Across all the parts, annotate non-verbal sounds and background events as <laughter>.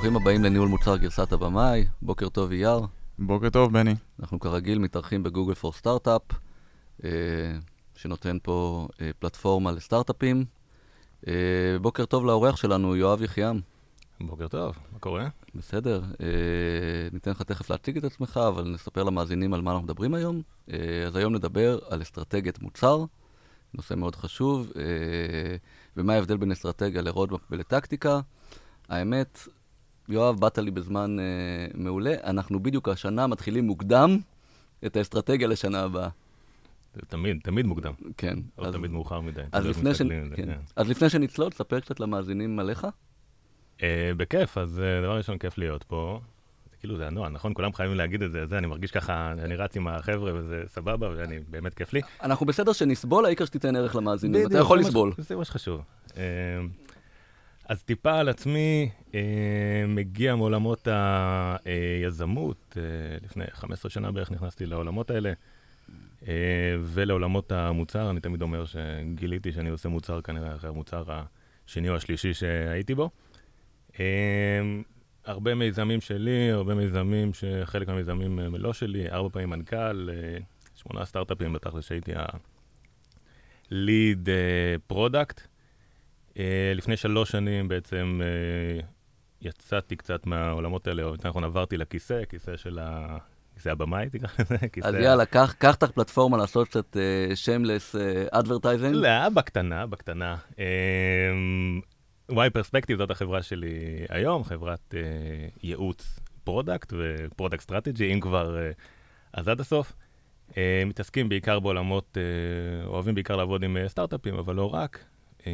ברוכים הבאים לניהול מוצר גרסת הבמאי, בוקר טוב אייר. בוקר טוב, בני. אנחנו כרגיל מתארחים בגוגל פור סטארט-אפ, אה, שנותן פה אה, פלטפורמה לסטארט-אפים. אה, בוקר טוב לאורח שלנו, יואב יחיעם. בוקר טוב, מה קורה? בסדר, אה, ניתן לך תכף להציג את עצמך, אבל נספר למאזינים על מה אנחנו מדברים היום. אה, אז היום נדבר על אסטרטגיית מוצר, נושא מאוד חשוב, אה, ומה ההבדל בין אסטרטגיה לרודמפ ולטקטיקה. האמת, יואב, באת לי בזמן אה, מעולה. אנחנו בדיוק השנה מתחילים מוקדם את האסטרטגיה לשנה הבאה. זה תמיד, תמיד מוקדם. כן. או אז, תמיד מאוחר מדי. אז, לפני, ש... כן. כן. אז לפני שנצלול, תספר קצת למאזינים עליך. אה, בכיף, אז אה, דבר ראשון, כיף להיות פה. כאילו, זה הנוהל, נכון? כולם חייבים להגיד את זה, זה, אני מרגיש ככה, אני רץ עם החבר'ה וזה סבבה, ואני, באמת כיף לי. אנחנו בסדר שנסבול, העיקר שתיתן ערך למאזינים. אתה יכול לסבול. זה מה שחשוב. אז טיפה על עצמי, אה, מגיע מעולמות היזמות, אה, לפני 15 שנה בערך נכנסתי לעולמות האלה, אה, ולעולמות המוצר, אני תמיד אומר שגיליתי שאני עושה מוצר כנראה אחרי המוצר השני או השלישי שהייתי בו. אה, הרבה מיזמים שלי, הרבה מיזמים שחלק מהמיזמים הם לא שלי, ארבע פעמים מנכ"ל, אה, שמונה סטארט-אפים בתכל'ס שהייתי ה-lead product. לפני שלוש שנים בעצם אה, יצאתי קצת מהעולמות האלה, או יותר נכון עברתי לכיסא, כיסא של ה... כיסא הבמאי, תקרא לזה, <laughs> כיסא... אז יאללה, קח קח את הפלטפורמה לעשות קצת shameless advertising. לא, בקטנה, בקטנה. Y Perspective זאת החברה שלי היום, חברת אה, ייעוץ product ו product strategy, אם כבר, אה, אז עד הסוף. אה, מתעסקים בעיקר בעולמות, אה, אוהבים בעיקר לעבוד עם אה, סטארט-אפים, אבל לא רק. אה,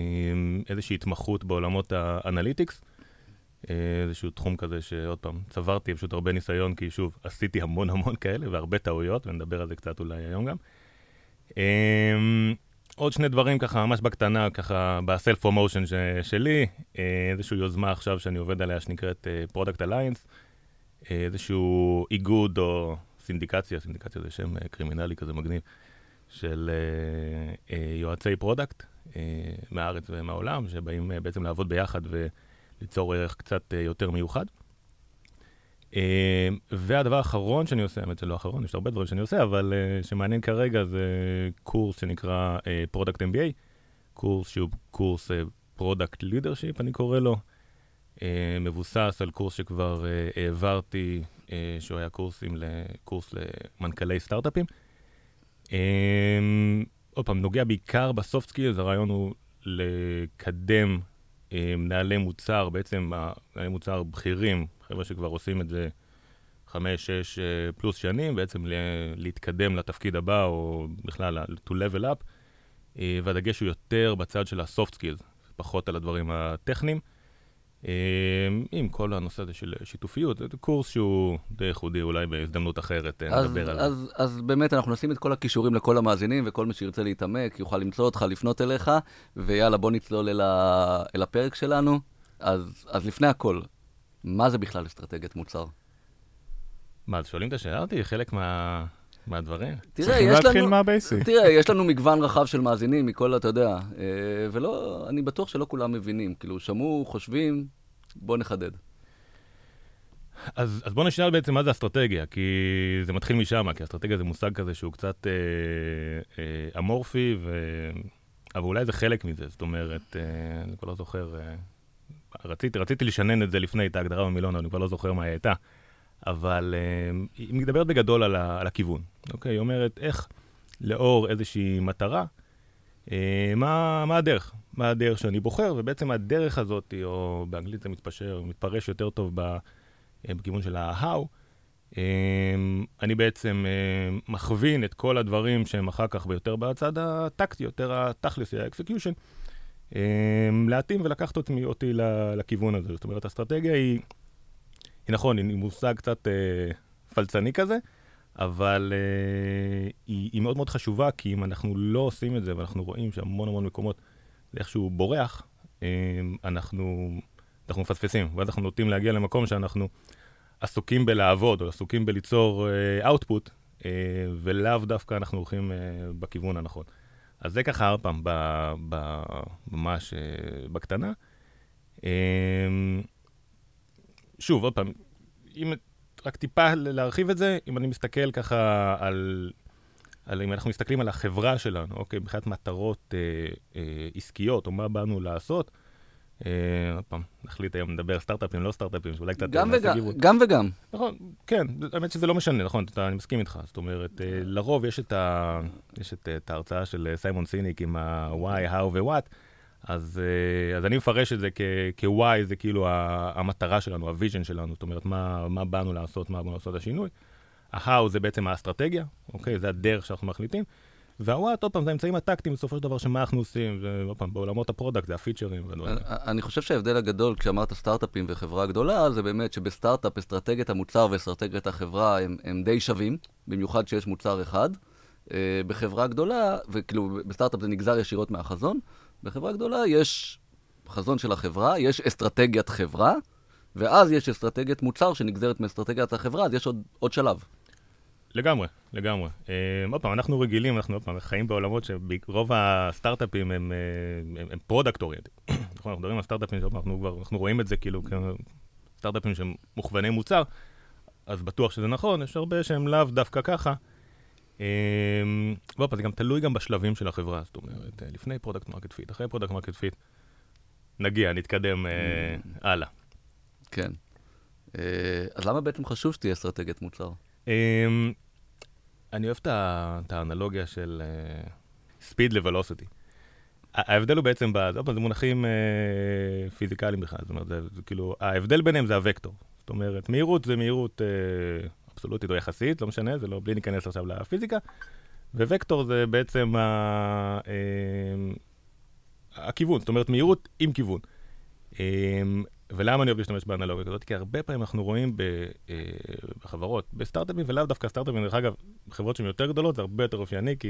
איזושהי התמחות בעולמות ה analytics. אה, איזשהו תחום כזה שעוד פעם, צברתי פשוט הרבה ניסיון, כי שוב, עשיתי המון המון כאלה והרבה טעויות, ונדבר על זה קצת אולי היום גם. אה, עוד שני דברים ככה, ממש בקטנה, ככה ב self promotion שלי, אה, איזושהי יוזמה עכשיו שאני עובד עליה שנקראת Product Alliance, איזשהו איגוד או סינדיקציה, סינדיקציה זה שם אה, קרימינלי כזה מגניב, של אה, אה, יועצי product אה, מהארץ ומהעולם, שבאים אה, בעצם לעבוד ביחד וליצור ערך קצת אה, יותר מיוחד. אה, והדבר האחרון שאני עושה, האמת שלא האחרון, יש הרבה דברים שאני עושה, אבל אה, שמעניין כרגע זה קורס שנקרא אה, Product MBA, קורס שהוא קורס אה, Product Leadership, אני קורא לו, אה, מבוסס על קורס שכבר אה, העברתי, אה, שהוא היה לקורס למנכ"לי סטארט-אפים. עוד פעם, נוגע בעיקר ב soft skills, הרעיון הוא לקדם אה, מנהלי מוצר, בעצם מנהלי מוצר בכירים, חבר'ה שכבר עושים את זה חמש, שש אה, פלוס שנים, בעצם להתקדם לתפקיד הבא, או בכלל to level up, אה, והדגש הוא יותר בצד של ה-soft skills, פחות על הדברים הטכניים. אה, עם כל הנושא הזה של שיתופיות, זה קורס שהוא די ייחודי, אולי בהזדמנות אחרת אה, אז, נדבר עליו. אז, אז באמת אנחנו נשים את כל הכישורים לכל המאזינים, וכל מי שירצה להתעמק יוכל למצוא אותך, לפנות אליך, ויאללה, בוא נצלול אל, ה... אל הפרק שלנו. אז, אז לפני הכל, מה זה בכלל אסטרטגיית מוצר? מה, אז שואלים את השאלה אותי? חלק מה... מהדברים? צריכים להתחיל. מהבייסיק. תראה, יש לנו מגוון רחב של מאזינים מכל, אתה יודע, אה, ולא, אני בטוח שלא כולם מבינים. כאילו, שמעו, חושבים, בוא נחדד. אז, אז בוא נשאל בעצם מה זה אסטרטגיה, כי זה מתחיל משם, כי אסטרטגיה זה מושג כזה שהוא קצת אה, אה, אמורפי, ו... אבל אולי זה חלק מזה, זאת אומרת, אה, אני כבר לא זוכר, אה, רציתי, רציתי לשנן את זה לפני, את ההגדרה במילון, אבל אני כבר לא זוכר מה היא הייתה, אבל אה, היא מדברת בגדול על, ה, על הכיוון, אוקיי? היא אומרת איך לאור איזושהי מטרה, אה, מה, מה הדרך? מה הדרך שאני בוחר, ובעצם הדרך הזאת, או באנגלית זה מתפשר, מתפרש יותר טוב. אה, בכיוון של ה-how, אני בעצם מכווין את כל הדברים שהם אחר כך ביותר בצד הטקטי, יותר התכלס, ה-execution, אה, להתאים ולקחת אותי, אותי לכיוון הזה. זאת אומרת, אסטרטגיה היא, היא נכון, היא מושג קצת אה, פלצני כזה, אבל אה, היא, היא מאוד מאוד חשובה, כי אם אנחנו לא עושים את זה, ואנחנו רואים שהמון המון מקומות זה איכשהו בורח, אה, אנחנו, אנחנו מפספסים, ואז אנחנו נוטים להגיע למקום שאנחנו עסוקים בלעבוד, או עסוקים בליצור אאוטפוט, אה, ולאו דווקא אנחנו הולכים אה, בכיוון הנכון. אז זה ככה, עוד פעם, ממש אה, בקטנה. אה, שוב, עוד פעם, אם רק טיפה להרחיב את זה, אם אני מסתכל ככה על, על אם אנחנו מסתכלים על החברה שלנו, אוקיי, מבחינת מטרות אה, אה, עסקיות, או מה באנו לעשות, אה, עוד פעם, נחליט היום לדבר סטארט-אפים, לא סטארט-אפים, שאולי קצת... גם וגם, גם וגם. נכון, כן, האמת שזה לא משנה, נכון, אתה, אני מסכים איתך. זאת אומרת, אה, לרוב יש את, ה, יש את, את ההרצאה של סיימון סיניק עם ה-why, how ו-what, אז, אה, אז אני מפרש את זה כ-why, זה כאילו המטרה שלנו, ה vision שלנו, זאת אומרת, מה, מה באנו לעשות, מה באנו לעשות השינוי. ה-how זה בעצם האסטרטגיה, אוקיי? זה הדרך שאנחנו מחליטים. וה what, עוד פעם, זה האמצעים הטקטיים בסופו של דבר, שמה אנחנו עושים, ועוד פעם, בעולמות ה product, זה הפיצ'רים והדברים. אני חושב שההבדל הגדול, כשאמרת סטארט-אפים וחברה גדולה, זה באמת שבסטארט-אפ אסטרטגיית המוצר ואסטרטגיית החברה הם, הם די שווים, במיוחד שיש מוצר אחד. אה, בחברה גדולה, וכאילו בסטארט-אפ זה נגזר ישירות מהחזון, בחברה גדולה יש חזון של החברה, יש אסטרטגיית חברה, ואז יש אסטרטגיית מוצר שנגזרת מאסטרטגיית החברה, אז יש עוד, עוד שלב. לגמרי, לגמרי. אה, עוד פעם, אנחנו רגילים, אנחנו עוד פעם חיים בעולמות שרוב הסטארט-אפים הם, אה, הם, הם product oriented. <clears throat> נכון, אנחנו מדברים על סטארט-אפים, אנחנו כבר, אנחנו רואים את זה כאילו סטארט-אפים שהם מוכווני מוצר, אז בטוח שזה נכון, יש הרבה שהם לאו דווקא ככה. אמ, ועוד פעם, זה גם תלוי גם בשלבים של החברה, זאת אומרת, אה, לפני product market fit, אחרי product market fit, נגיע, נתקדם אה, הלאה. כן. אה, אז למה בעצם חשוב שתהיה אסטרטגיית מוצר? אמ, אני אוהב את האנלוגיה של אה, ל velocity. ההבדל הוא בעצם, זה מונחים פיזיקליים בכלל, זאת אומרת, זה, כאילו, ההבדל ביניהם זה הוקטור. זאת אומרת, מהירות זה מהירות אבסולוטית או יחסית, לא משנה, זה לא, בלי להיכנס עכשיו לפיזיקה, ווקטור זה בעצם ה, uh, הכיוון, זאת אומרת, מהירות עם כיוון. Um, ולמה אני אוהב להשתמש באנלוגיה כזאת? כי הרבה פעמים אנחנו רואים אה, בחברות, בסטארט-אפים, ולאו דווקא סטארט-אפים, דרך אגב, חברות שהן יותר גדולות, זה הרבה יותר אופייני, כי,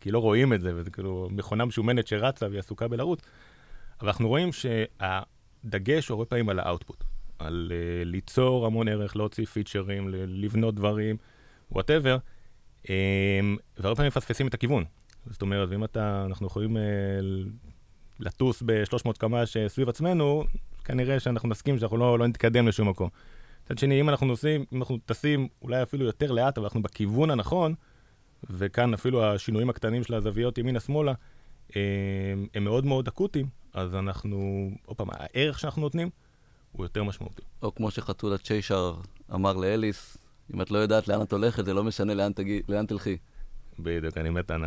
כי לא רואים את זה, וזה כאילו מכונה משומנת שרצה והיא עסוקה בלרוץ. אבל אנחנו רואים שהדגש הוא הרבה פעמים על ה output, על אה, ליצור המון ערך, להוציא פיצ'רים, לבנות דברים, whatever, אה, והרבה פעמים מפספסים את הכיוון. זאת אומרת, אם אתה, אנחנו יכולים... אה, לטוס ב-300 קמ"ש סביב עצמנו, כנראה שאנחנו נסכים שאנחנו לא, לא נתקדם לשום מקום. מצד שני, אם אנחנו נוסעים, אם אנחנו טסים אולי אפילו יותר לאט, אבל אנחנו בכיוון הנכון, וכאן אפילו השינויים הקטנים של הזוויות ימינה-שמאלה, הם, הם מאוד מאוד אקוטיים, אז אנחנו, עוד פעם, הערך שאנחנו נותנים הוא יותר משמעותי. או כמו שחתולה צ'יישר אמר לאליס, אם את לא יודעת לאן את הולכת, זה לא משנה לאן, תגיע, לאן תלכי. בדיוק, אני מת על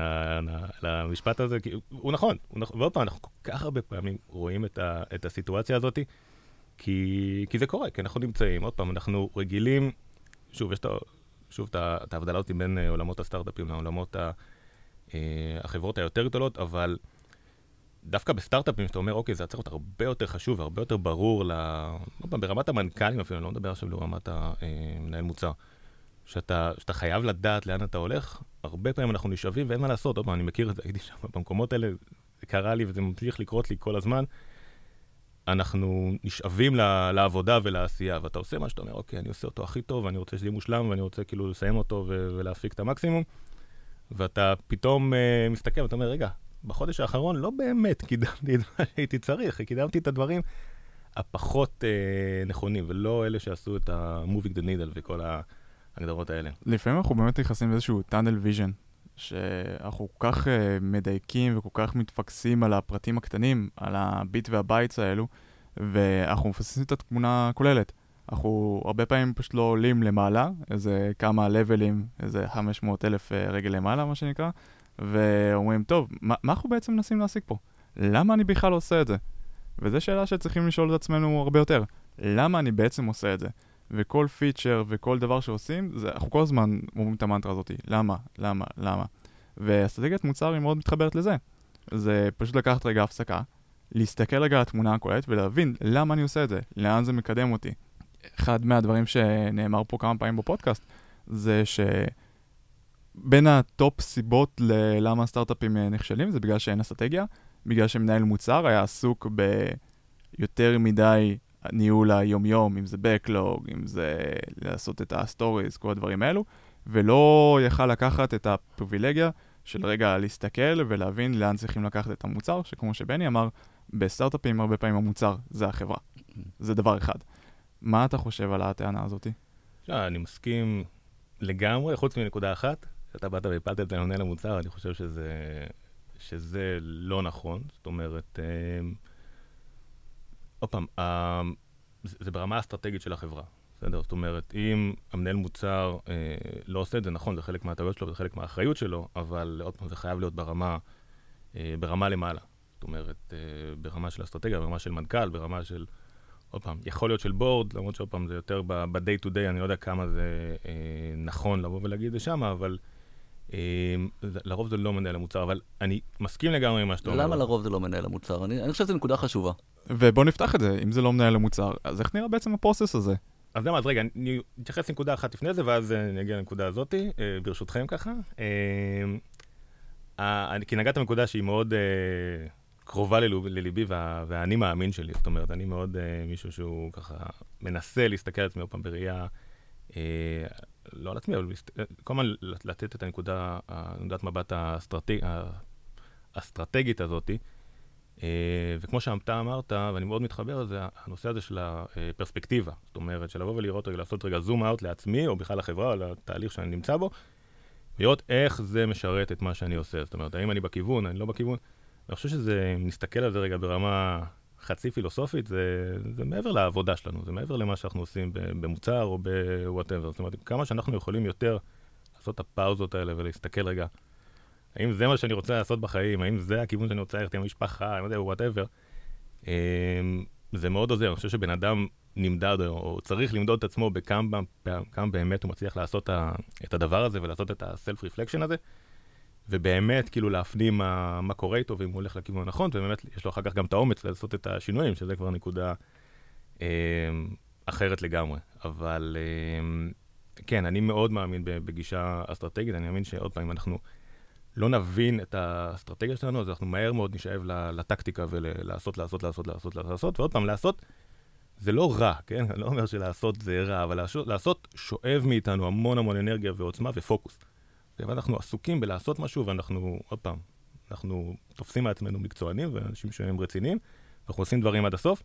המשפט הזה, כי הוא נכון, הוא נכון, ועוד פעם, אנחנו כל כך הרבה פעמים רואים את, ה, את הסיטואציה הזאת, כי, כי זה קורה, כי אנחנו נמצאים, עוד פעם, אנחנו רגילים, שוב, יש את, שוב את ההבדלה הזאת בין אה, עולמות הסטארט-אפים לעולמות ה, אה, החברות היותר גדולות, אבל דווקא בסטארט-אפים, שאתה אומר, אוקיי, זה צריך להיות הרבה יותר חשוב והרבה יותר ברור, ל... פעם, ברמת המנכ"לים אפילו, אני לא מדבר עכשיו ברמת המנהל מוצר. שאתה, שאתה חייב לדעת לאן אתה הולך, הרבה פעמים אנחנו נשאבים ואין מה לעשות. עוד פעם, אני מכיר את זה, הייתי שם במקומות האלה, זה קרה לי וזה ממשיך לקרות לי כל הזמן. אנחנו נשאבים לעבודה ולעשייה, ואתה עושה מה שאתה אומר, אוקיי, אני עושה אותו הכי טוב, ואני רוצה שזה יהיה מושלם, ואני רוצה כאילו לסיים אותו ולהפיק את המקסימום, ואתה פתאום אה, מסתכל ואתה אומר, רגע, בחודש האחרון לא באמת קידמתי את מה שהייתי צריך, קידמתי את הדברים הפחות אה, נכונים, ולא אלה שעשו את ה-moving the needle וכל. ההגדרות האלה. לפעמים אנחנו באמת נכנסים לאיזשהו tunnel vision, שאנחנו כל כך אה, מדייקים וכל כך מתפקסים על הפרטים הקטנים, על ה bit וה bytes האלו, ואנחנו מפספסים את התמונה הכוללת. אנחנו הרבה פעמים פשוט לא עולים למעלה, איזה כמה לבלים, איזה 500 אלף uh, רגל למעלה, מה שנקרא, ואומרים, טוב, מה, מה אנחנו בעצם מנסים להשיג פה? למה אני בכלל עושה את זה? וזו שאלה שצריכים לשאול את עצמנו הרבה יותר. למה אני בעצם עושה את זה? וכל פיצ'ר וכל דבר שעושים, זה, אנחנו כל הזמן אומרים את המנטרה הזאת, למה, למה, למה. ואסטרטגיית מוצר היא מאוד מתחברת לזה. זה פשוט לקחת רגע הפסקה, להסתכל רגע על התמונה הכוללת ולהבין למה אני עושה את זה, לאן זה מקדם אותי. אחד מהדברים שנאמר פה כמה פעמים בפודקאסט, זה שבין ה top סיבות ללמה הסטארט-אפים נכשלים זה בגלל שאין אסטרטגיה, בגלל שמנהל מוצר היה עסוק ביותר מדי ניהול היומיום, אם זה Backlog, אם זה לעשות את ה-Stories, כל הדברים האלו, ולא יכל לקחת את הפריבילגיה של רגע להסתכל ולהבין לאן צריכים לקחת את המוצר, שכמו שבני אמר, בסטארט-אפים הרבה פעמים המוצר זה החברה. זה דבר אחד. מה אתה חושב על הטענה הזאת? לא, אני מסכים לגמרי, חוץ מנקודה אחת, שאתה באת והפלת את זה למנהל המוצר, אני חושב שזה, שזה לא נכון. זאת אומרת, אה, עוד פעם, אה, זה, ברמה האסטרטגית של החברה. בסדר? זאת אומרת, אם המנהל מוצר אה, לא עושה את זה, נכון, זה חלק מהטעויות שלו, זה חלק מהאחריות שלו, אבל עוד פעם, זה חייב להיות ברמה, אה, ברמה למעלה. זאת אומרת, אה, ברמה של אסטרטגיה, ברמה של מנכ"ל, ברמה של, עוד פעם, יכול להיות של בורד, למרות שעוד פעם, זה יותר ב-day to day, אני לא יודע כמה זה אה, נכון לבוא ולהגיד את זה שם, אבל לרוב זה לא מנהל המוצר, אבל אני מסכים לגמרי עם מה שאתה אומר. למה לרוב זה לא מנהל המוצר? אני, אני חושב שזו נקודה חשובה. ובוא נפתח את זה, אם זה לא מנהל המוצר, אז איך נראה בעצם הפרוסס הזה? אז למה, אז רגע, אני אתייחס לנקודה אחת לפני זה, ואז אה, אני אגיע לנקודה הזאת, אה, ברשותכם ככה. אה, כי נגעת בנקודה שהיא מאוד קרובה לליבי והאני מאמין שלי. זאת אומרת, אני מאוד מישהו שהוא ככה מנסה להסתכל על עצמי עוד פעם בראייה, לא על עצמי, אבל כל הזמן לתת את הנקודה, נקודת מבט האסטרטגית הזאתי. אה, וכמו שאתה אמרת, ואני מאוד מתחבר לזה, הנושא הזה של הפרספקטיבה. זאת אומרת, של לבוא ולראות לעשות רגע zoom out לעצמי, או בכלל לחברה, או לתהליך שאני נמצא בו, לראות איך זה משרת את מה שאני עושה. זאת אומרת, האם אני בכיוון, אני לא בכיוון. אני חושב שזה, אם נסתכל על זה רגע ברמה חצי פילוסופית, זה, זה מעבר לעבודה שלנו, זה מעבר למה שאנחנו עושים במוצר או ב whatever. זאת אומרת, כמה שאנחנו יכולים יותר לעשות את הפאוזות האלה ולהסתכל רגע האם זה מה שאני רוצה לעשות בחיים, האם זה הכיוון שאני רוצה ללכת עם המשפחה, אני לא יודע, whatever. אמ, זה מאוד עוזר, אני חושב שבן אדם נמדד, או צריך למדוד את עצמו בכמה באמת הוא מצליח לעשות את הדבר הזה ולעשות את ה-self-reflection הזה, ובאמת כאילו להפנים מה, מה קורה איתו ואם הוא הולך לכיוון הנכון, ובאמת יש לו אחר כך גם את האומץ לעשות את השינויים, שזה כבר נקודה אה, אחרת לגמרי. אבל אה, כן, אני מאוד מאמין בגישה אסטרטגית, אני מאמין שעוד פעם, אנחנו... לא נבין את האסטרטגיה שלנו, אז אנחנו מהר מאוד נשאב לטקטיקה ולעשות, לעשות, לעשות, לעשות, לעשות, ועוד פעם, לעשות זה לא רע, כן? אני לא אומר שלעשות זה רע, אבל לעשות שואב מאיתנו המון המון אנרגיה ועוצמה ופוקוס. ואנחנו עסוקים בלעשות משהו, ואנחנו, עוד פעם, אנחנו תופסים מעצמנו מקצוענים ואנשים שהם רציניים, ואנחנו עושים דברים עד הסוף,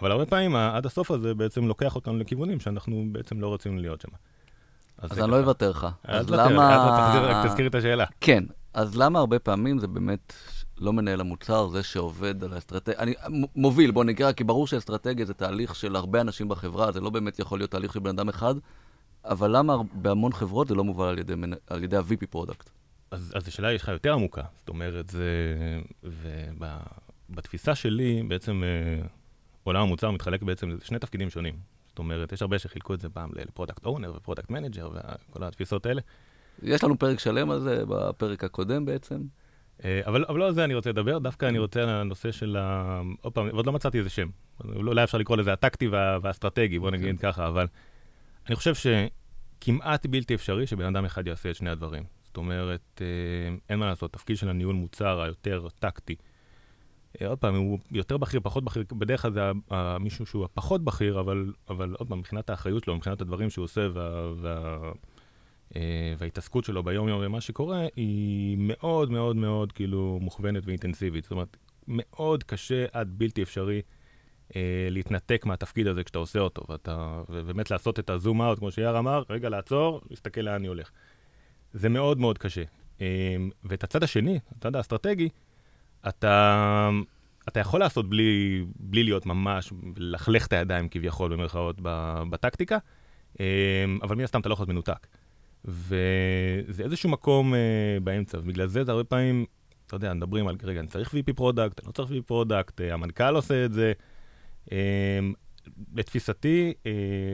אבל הרבה פעמים עד הסוף הזה בעצם לוקח אותנו לכיוונים שאנחנו בעצם לא רוצים להיות שם. אז, אז אני לא אוותר לך. אז למה... אז תזכיר את השאלה. כן, אז למה הרבה פעמים זה באמת לא מנהל המוצר, זה שעובד על האסטרטגיה, אני מוביל, בוא נקרא, כי ברור שאסטרטגיה זה תהליך של הרבה אנשים בחברה, זה לא באמת יכול להיות תהליך של בן אדם אחד, אבל למה בהמון חברות זה לא מובל על ידי, על ידי ה-VP product? אז, אז השאלה יש לך יותר עמוקה. זאת אומרת, זה... ובתפיסה שלי, בעצם אה, עולם המוצר מתחלק בעצם לשני תפקידים שונים. זאת אומרת, יש הרבה שחילקו את זה פעם ל product owner ו product manager וכל התפיסות האלה. יש לנו פרק שלם על זה בפרק הקודם בעצם. אה, אבל, אבל לא על זה אני רוצה לדבר, דווקא אני רוצה על הנושא של ה... עוד פעם, עוד לא מצאתי איזה שם. אולי אפשר לקרוא לזה הטקטי וה... והאסטרטגי, בוא נגיד okay. ככה, אבל אני חושב שכמעט בלתי אפשרי שבן אדם אחד יעשה את שני הדברים. זאת אומרת, אה, אין מה לעשות, תפקיד של הניהול מוצר היותר טקטי, אה, עוד פעם, הוא יותר בכיר, פחות בכיר, בדרך כלל זה מישהו שהוא הפחות בכיר, אבל, אבל עוד פעם, מבחינת האחריות שלו, מבחינת הדברים שהוא עושה וה, וה, אה, וההתעסקות שלו ביום-יום ומה שקורה, היא מאוד מאוד מאוד כאילו מוכוונת ואינטנסיבית. זאת אומרת, מאוד קשה עד בלתי אפשרי להתנתק מהתפקיד הזה כשאתה עושה אותו, ואתה, ובאמת לעשות את הזום אאוט, כמו שיאר אמר, רגע לעצור, להסתכל לאן אני הולך. זה מאוד מאוד קשה. אה, ואת הצד השני, הצד האסטרטגי, אתה, אתה יכול לעשות בלי, בלי להיות ממש, ללכלך את הידיים כביכול, במרכאות, בטקטיקה, אמ, אבל מן הסתם אתה לא יכול להיות מנותק. וזה איזשהו מקום אה, באמצע, ובגלל זה זה הרבה פעמים, אתה יודע, מדברים על, רגע, אני צריך VP product, אני לא צריך VP product, אה, המנכ"ל עושה את זה. אמ, לתפיסתי, אה,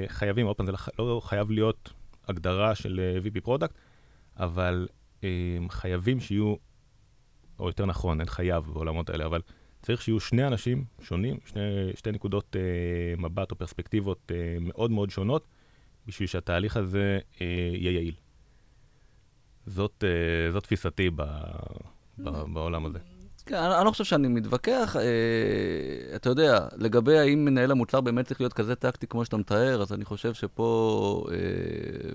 חייבים, עוד פעם, זה לא, חייב להיות הגדרה של אה, VP product, אבל אמ, חייבים שיהיו או יותר נכון, אין חייב בעולמות האלה, אבל צריך שיהיו שני אנשים שונים, שני, שתי נקודות אה, מבט או פרספקטיבות אה, מאוד מאוד שונות, בשביל שהתהליך הזה אה, יהיה יעיל. זאת, אה, זאת תפיסתי ב, ב, בעולם הזה. כן, אני, אני לא חושב שאני מתווכח. אה, אתה יודע, לגבי האם מנהל המוצר באמת צריך להיות כזה טקטי כמו שאתה מתאר, אז אני חושב שפה, אה,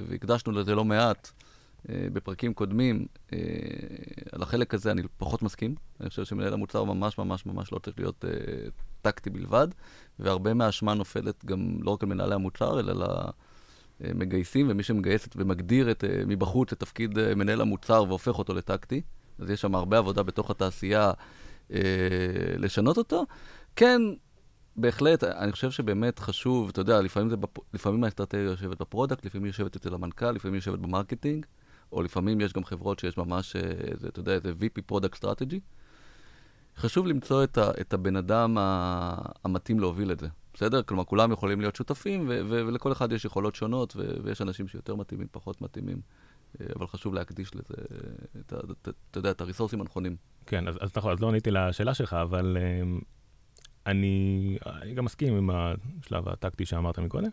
והקדשנו לזה לא מעט, אה, בפרקים קודמים, אה, על החלק הזה אני פחות מסכים. אני חושב שמנהל המוצר ממש ממש ממש לא צריך להיות אה, טקטי בלבד, והרבה מהאשמה נופלת גם לא רק על מנהלי המוצר, אלא על המגייסים, ומי שמגייס ומגדיר את, מבחוץ את תפקיד מנהל המוצר והופך אותו לטקטי. אז יש שם הרבה עבודה בתוך התעשייה לשנות אותו. כן, בהחלט, אני חושב שבאמת חשוב, אתה יודע, לפעמים, בפ... לפעמים האסטרטגיה יושבת ב-product, לפעמים היא יושבת אצל המנכ"ל, לפעמים היא יושבת ב-marketing, או לפעמים יש גם חברות שיש ממש, אה, זה, אתה יודע, איזה VP product strategy. חשוב למצוא את, ה... את הבן אדם המתאים להוביל את זה, בסדר? כלומר, כולם יכולים להיות שותפים, ו... ו... ולכל אחד יש יכולות שונות, ו... ויש אנשים שיותר מתאימים, פחות מתאימים. אה, אבל חשוב להקדיש לזה, אתה יודע, את ה-resourceים הנכונים. כן, אז, נכון, אז לא עניתי לשאלה שלך, אבל... אה, אני, אני גם מסכים עם השלב הטקטי שאמרת מקודם.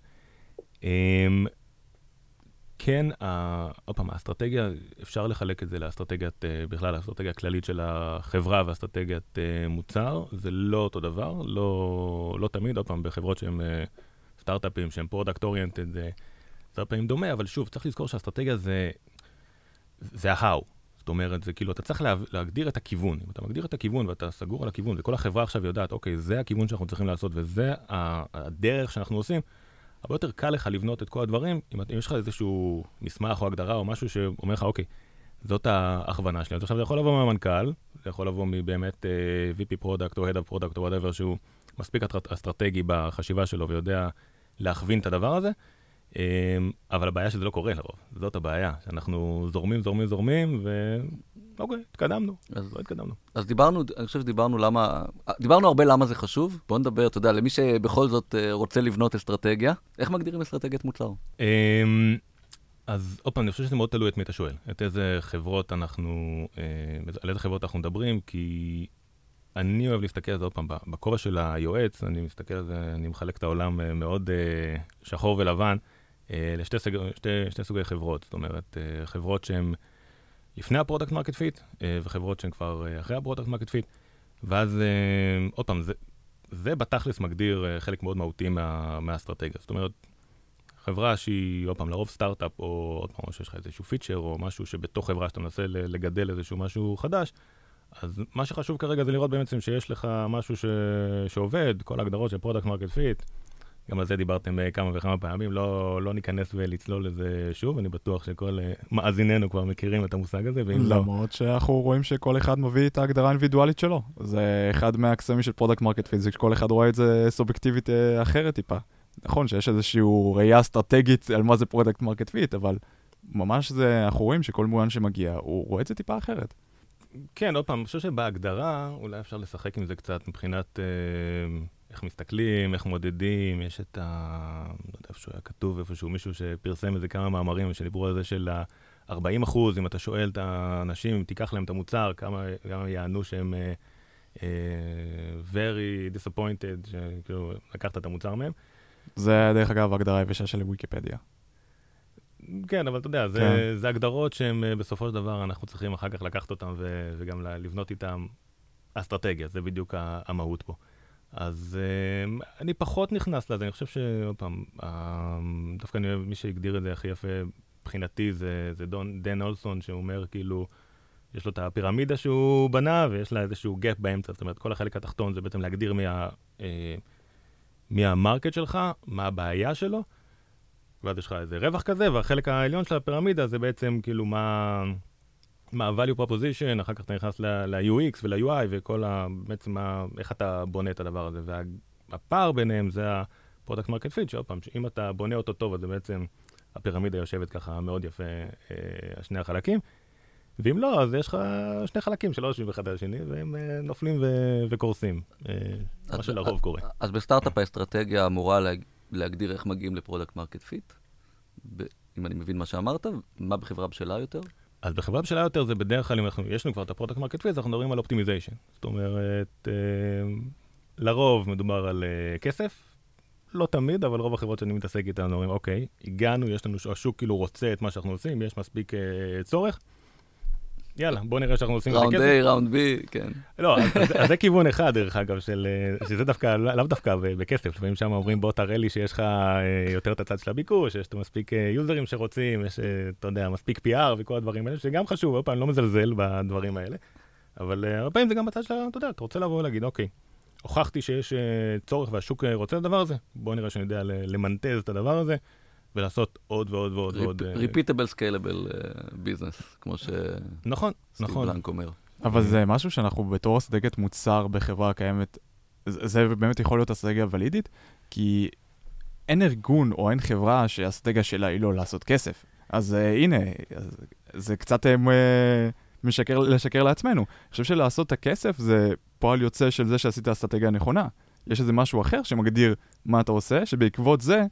אמ, כן, עוד פעם, האסטרטגיה, אפשר לחלק את זה לאסטרטגיית, אה, בכלל האסטרטגיה הכללית של החברה ואסטרטגיית אה, מוצר, זה לא אותו דבר, לא, לא תמיד, עוד פעם, בחברות שהן אה, סטארט-אפים, שהן product oriented, זה הרבה פעמים דומה, אבל שוב, צריך לזכור שהאסטרטגיה זה, זה ה-how. זאת אומרת, זה כאילו, אתה צריך לה, להגדיר את הכיוון. אם אתה מגדיר את הכיוון ואתה סגור על הכיוון, וכל החברה עכשיו יודעת, אוקיי, זה הכיוון שאנחנו צריכים לעשות, וזה הדרך שאנחנו עושים, הרבה יותר קל לך לבנות את כל הדברים, אם, אם יש לך איזשהו מסמך או הגדרה או משהו שאומר לך, אוקיי, זאת ההכוונה שלי. אז עכשיו זה יכול לבוא מהמנכ"ל, זה יכול לבוא מבאמת אה, VP product או Head of Product או whatever, שהוא מספיק אסטרטגי בחשיבה שלו ויודע להכווין את הדבר הזה. אמ, אבל הבעיה שזה לא קורה לרוב, זאת הבעיה, שאנחנו זורמים, זורמים, זורמים, ואוקיי, התקדמנו, אז לא התקדמנו. אז דיברנו, אני חושב שדיברנו למה, דיברנו הרבה למה זה חשוב, בוא נדבר, אתה יודע, למי שבכל זאת אה, רוצה לבנות אסטרטגיה, איך מגדירים אסטרטגיית מוצר? אמ, אז עוד פעם, אני חושב שזה מאוד תלוי את מי אתה שואל, את איזה חברות אנחנו, אה, על איזה חברות אנחנו מדברים, כי אני אוהב להסתכל על זה עוד פעם, בכובע של היועץ, אני מסתכל על זה, אני מחלק את העולם אה, מאוד שחור ולבן. אה, לשתי סג... שתי, שתי סוגי חברות, זאת אומרת, אה, חברות שהן לפני ה-product market fit, וחברות שהן כבר אה, אחרי ה-product market fit, ואז עוד פעם, זה, זה בתכלס מגדיר חלק מאוד מהותי מה, מהאסטרטגיה. זאת אומרת, חברה שהיא, עוד פעם, לרוב סטארט-אפ, או עוד פעם, שיש לך איזשהו פיצ'ר, או משהו שבתוך חברה שאתה מנסה לגדל איזשהו משהו חדש, אז מה שחשוב כרגע זה לראות בעצם שיש לך משהו ש... שעובד, כל ההגדרות של product market fit, גם על זה דיברתם אה, כמה וכמה פעמים, לא, לא ניכנס ולצלול לזה שוב, אני בטוח שכל אה, מאזיננו כבר מכירים את המושג הזה, ואם לא... למרות שאנחנו רואים שכל אחד מביא את ההגדרה האינדיבידואלית שלו. זה אחד מהקסמים של product market fit, שכל אחד רואה את זה סובייקטיבית אה, אחרת טיפה. נכון שיש איזושהי ראייה אסטרטגית על מה זה product market fit, אבל ממש זה, אנחנו רואים שכל מרואיין שמגיע, הוא רואה את זה טיפה אחרת. כן, עוד פעם, אני חושב שבהגדרה אולי אפשר לשחק עם זה קצת מבחינת... אה... איך מסתכלים, איך מודדים, יש את ה... לא יודע איפה שהוא היה כתוב, איפשהו מישהו שפרסם איזה כמה מאמרים שדיברו על זה של ה-40 אחוז, אם אתה שואל את האנשים, אם תיקח להם את המוצר, כמה, כמה יענו שהם אה, אה, very disappointed, שכאילו לקחת את המוצר מהם. זה דרך אגב ההגדרה היבשה של ויקיפדיה. כן, אבל אתה יודע, זה, כן. זה הגדרות שהן אה, בסופו של דבר, אנחנו צריכים אחר כך לקחת אותן וגם לבנות איתן אסטרטגיה, זה בדיוק המהות פה. אז uh, אני פחות נכנס לזה, אני חושב שעוד פעם, uh, דווקא אני אוהב, מי שהגדיר את זה הכי יפה מבחינתי זה, זה דון, דן אולסון, שהוא אומר כאילו, יש לו את הפירמידה שהוא בנה ויש לה איזשהו gap באמצע, זאת אומרת, כל החלק התחתון זה בעצם להגדיר מי, ה, אה, מי ה-market שלך, מה הבעיה שלו, ואז יש לך איזה רווח כזה, והחלק העליון של הפירמידה זה בעצם כאילו מה... מה ה-value proposition, אחר כך אתה נכנס ל-UX ול-UI וכל ה... בעצם איך אתה בונה את הדבר הזה. והפער ביניהם זה ה-product market fit, שעוד פעם, שאם אתה בונה אותו טוב, אז זה בעצם, הפירמידה יושבת ככה מאוד יפה, אה, שני החלקים. ואם לא, אז יש לך שני חלקים שלא יושבים אחד על השני, והם אה, נופלים ו- וקורסים, אה, מה שלרוב קורה. אז בסטארט-אפ האסטרטגיה אמורה להג... להגדיר איך מגיעים ל-product market fit, אם אני מבין מה שאמרת, מה בחברה בשלה יותר? אז בחברה בשלה יותר זה בדרך כלל, אם אנחנו, יש לנו כבר את ה-product market fit, אנחנו מדברים על optimization. זאת אומרת, אה, לרוב מדובר על אה, כסף, לא תמיד, אבל רוב החברות שאני מתעסק איתן אומרים, אוקיי, הגענו, יש לנו, השוק כאילו רוצה את מה שאנחנו עושים, יש מספיק אה, צורך. יאללה, בוא נראה שאנחנו עושים את ראונד הכסף. A, ראונד B, כן. לא, אז- זה כיוון אחד, דרך אגב, אה, שזה דווקא, לא- לאו דווקא בכסף, לפעמים שם אומרים, בוא תראה לי שיש לך אה, יותר את הצד של הביקוש, לך מספיק אה, יוזרים שרוצים, יש, אתה יודע, מספיק PR וכל הדברים האלה, שגם חשוב, פעם, אני לא מזלזל בדברים האלה, אבל הרבה פעמים זה גם בצד של, אתה יודע, אתה רוצה לבוא ולהגיד, אוקיי, הוכחתי שיש צורך והשוק רוצה את הדבר הזה, בוא נראה שאני יודע למנטז את הדבר הזה, ולעשות עוד ועוד ועוד ועוד. אה, ריפיטבל סקיילבל ביזנס, כמו שסטיב נכון, נכון. בלנק אומר. אבל זה משהו שאנחנו בתור אסטרטגיית מוצר בחברה הקיימת, זה זה באמת יכול להיות אסטרטגיה ולידית, כי אין ארגון או אין חברה שהאסטרטגיה שלה היא לא לעשות כסף. אז uh, הנה, אז, זה קצת uh, משקר, לשקר לעצמנו. אני חושב שלעשות את הכסף זה פועל יוצא של זה שעשית אסטרטגיה נכונה. יש איזה משהו אחר שמגדיר מה אתה עושה, שבעקבות זה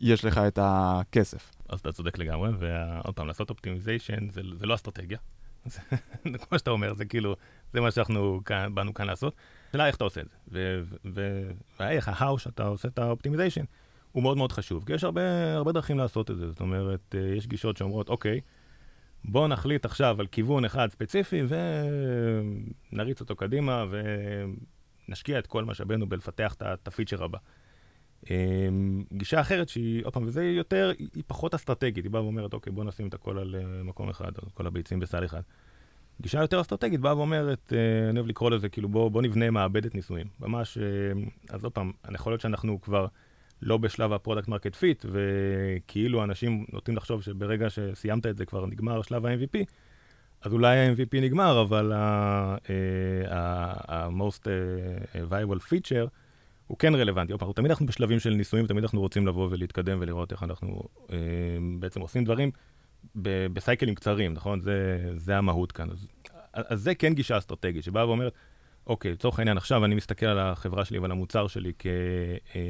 יש לך את הכסף. אז אתה צודק לגמרי, ועוד פעם, לעשות optimization זה, זה לא אסטרטגיה. <laughs> כמו שאתה אומר, זה כאילו, זה מה שאנחנו כאן, באנו כאן לעשות. השאלה איך אתה עושה את זה, ו- ו- והאיך, ה-how שאתה עושה את ה-optimization, הוא מאוד מאוד חשוב, כי יש הרבה, הרבה דרכים לעשות את זה. זאת אומרת, אה, יש גישות שאומרות, אוקיי, בואו נחליט עכשיו על כיוון אחד ספציפי ונריץ אותו קדימה ונשקיע את כל משאבינו בלפתח את הפיצ'ר הבא. אמ, גישה אחרת שהיא, עוד פעם, וזה יותר, היא פחות אסטרטגית, היא באה ואומרת, אוקיי, בוא נשים את הכל על אה, מקום אחד, או כל הביצים בסל אחד. גישה יותר אסטרטגית באה ואומרת, אה, אני אוהב לקרוא לזה, כאילו, בוא, בוא נבנה מעבדת ניסויים. ממש, אה, אז עוד פעם, יכול להיות שאנחנו כבר לא בשלב ה-product market fit, וכאילו אנשים נוטים לחשוב שברגע שסיימת את זה כבר נגמר שלב ה-MVP, אז אולי ה-MVP נגמר, אבל ה-most viable feature, הוא כן רלוונטי. עוד תמיד אנחנו בשלבים של ניסויים, תמיד אנחנו רוצים לבוא ולהתקדם ולראות איך אנחנו אה, בעצם עושים דברים ב- בסייקלים קצרים, נכון? זה, זה המהות כאן. אז, אז זה כן גישה אסטרטגית, שבאה ואומרת, אוקיי, לצורך העניין, עכשיו אני מסתכל על החברה שלי ועל המוצר שלי כ- אה,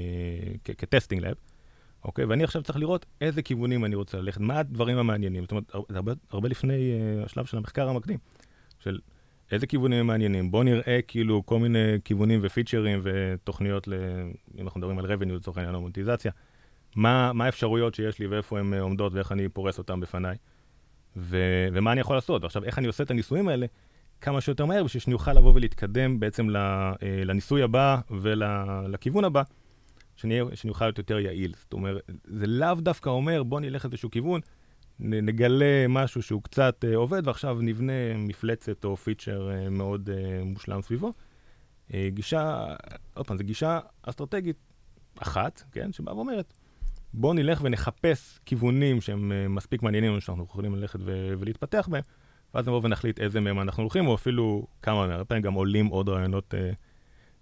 כטסטינג לב, אוקיי? ואני עכשיו צריך לראות איזה כיוונים אני רוצה ללכת, מה הדברים המעניינים. זאת אומרת, הרבה, הרבה לפני אה, השלב של המחקר המקדים, של איזה כיוונים הם מעניינים. בואו נראה כאילו כל מיני כיוונים ופיצ'רים ותוכניות, ל... אם אנחנו מדברים על revenue לצורך העניין, או מוניטיזציה, מה, מה האפשרויות שיש לי ואיפה הן אה, עומדות ואיך אני פורס אותן בפניי, ו... ומה אני יכול לעשות. ועכשיו, איך אני עושה את הניסויים האלה כמה שיותר מהר, בשביל שאני אוכל לבוא ולהתקדם בעצם. אה, לניסוי הבא ולכיוון הבא, שאני, שאני אוכל להיות יותר יעיל. זאת אומרת, זה לאו דווקא אומר, בוא נלך איזשהו כיוון, נגלה משהו שהוא קצת uh, עובד, ועכשיו נבנה מפלצת או פיצ'ר uh, מאוד uh, מושלם סביבו. גישה, עוד פעם, זו גישה אסטרטגית אחת, כן, שבאה ואומרת, בואו נלך ונחפש כיוונים שהם מספיק מעניינים, שאנחנו יכולים ללכת ולהתפתח בהם, ואז נבוא ונחליט איזה מהם אנחנו הולכים, או אפילו כמה הרבה גם עולים עוד רעיונות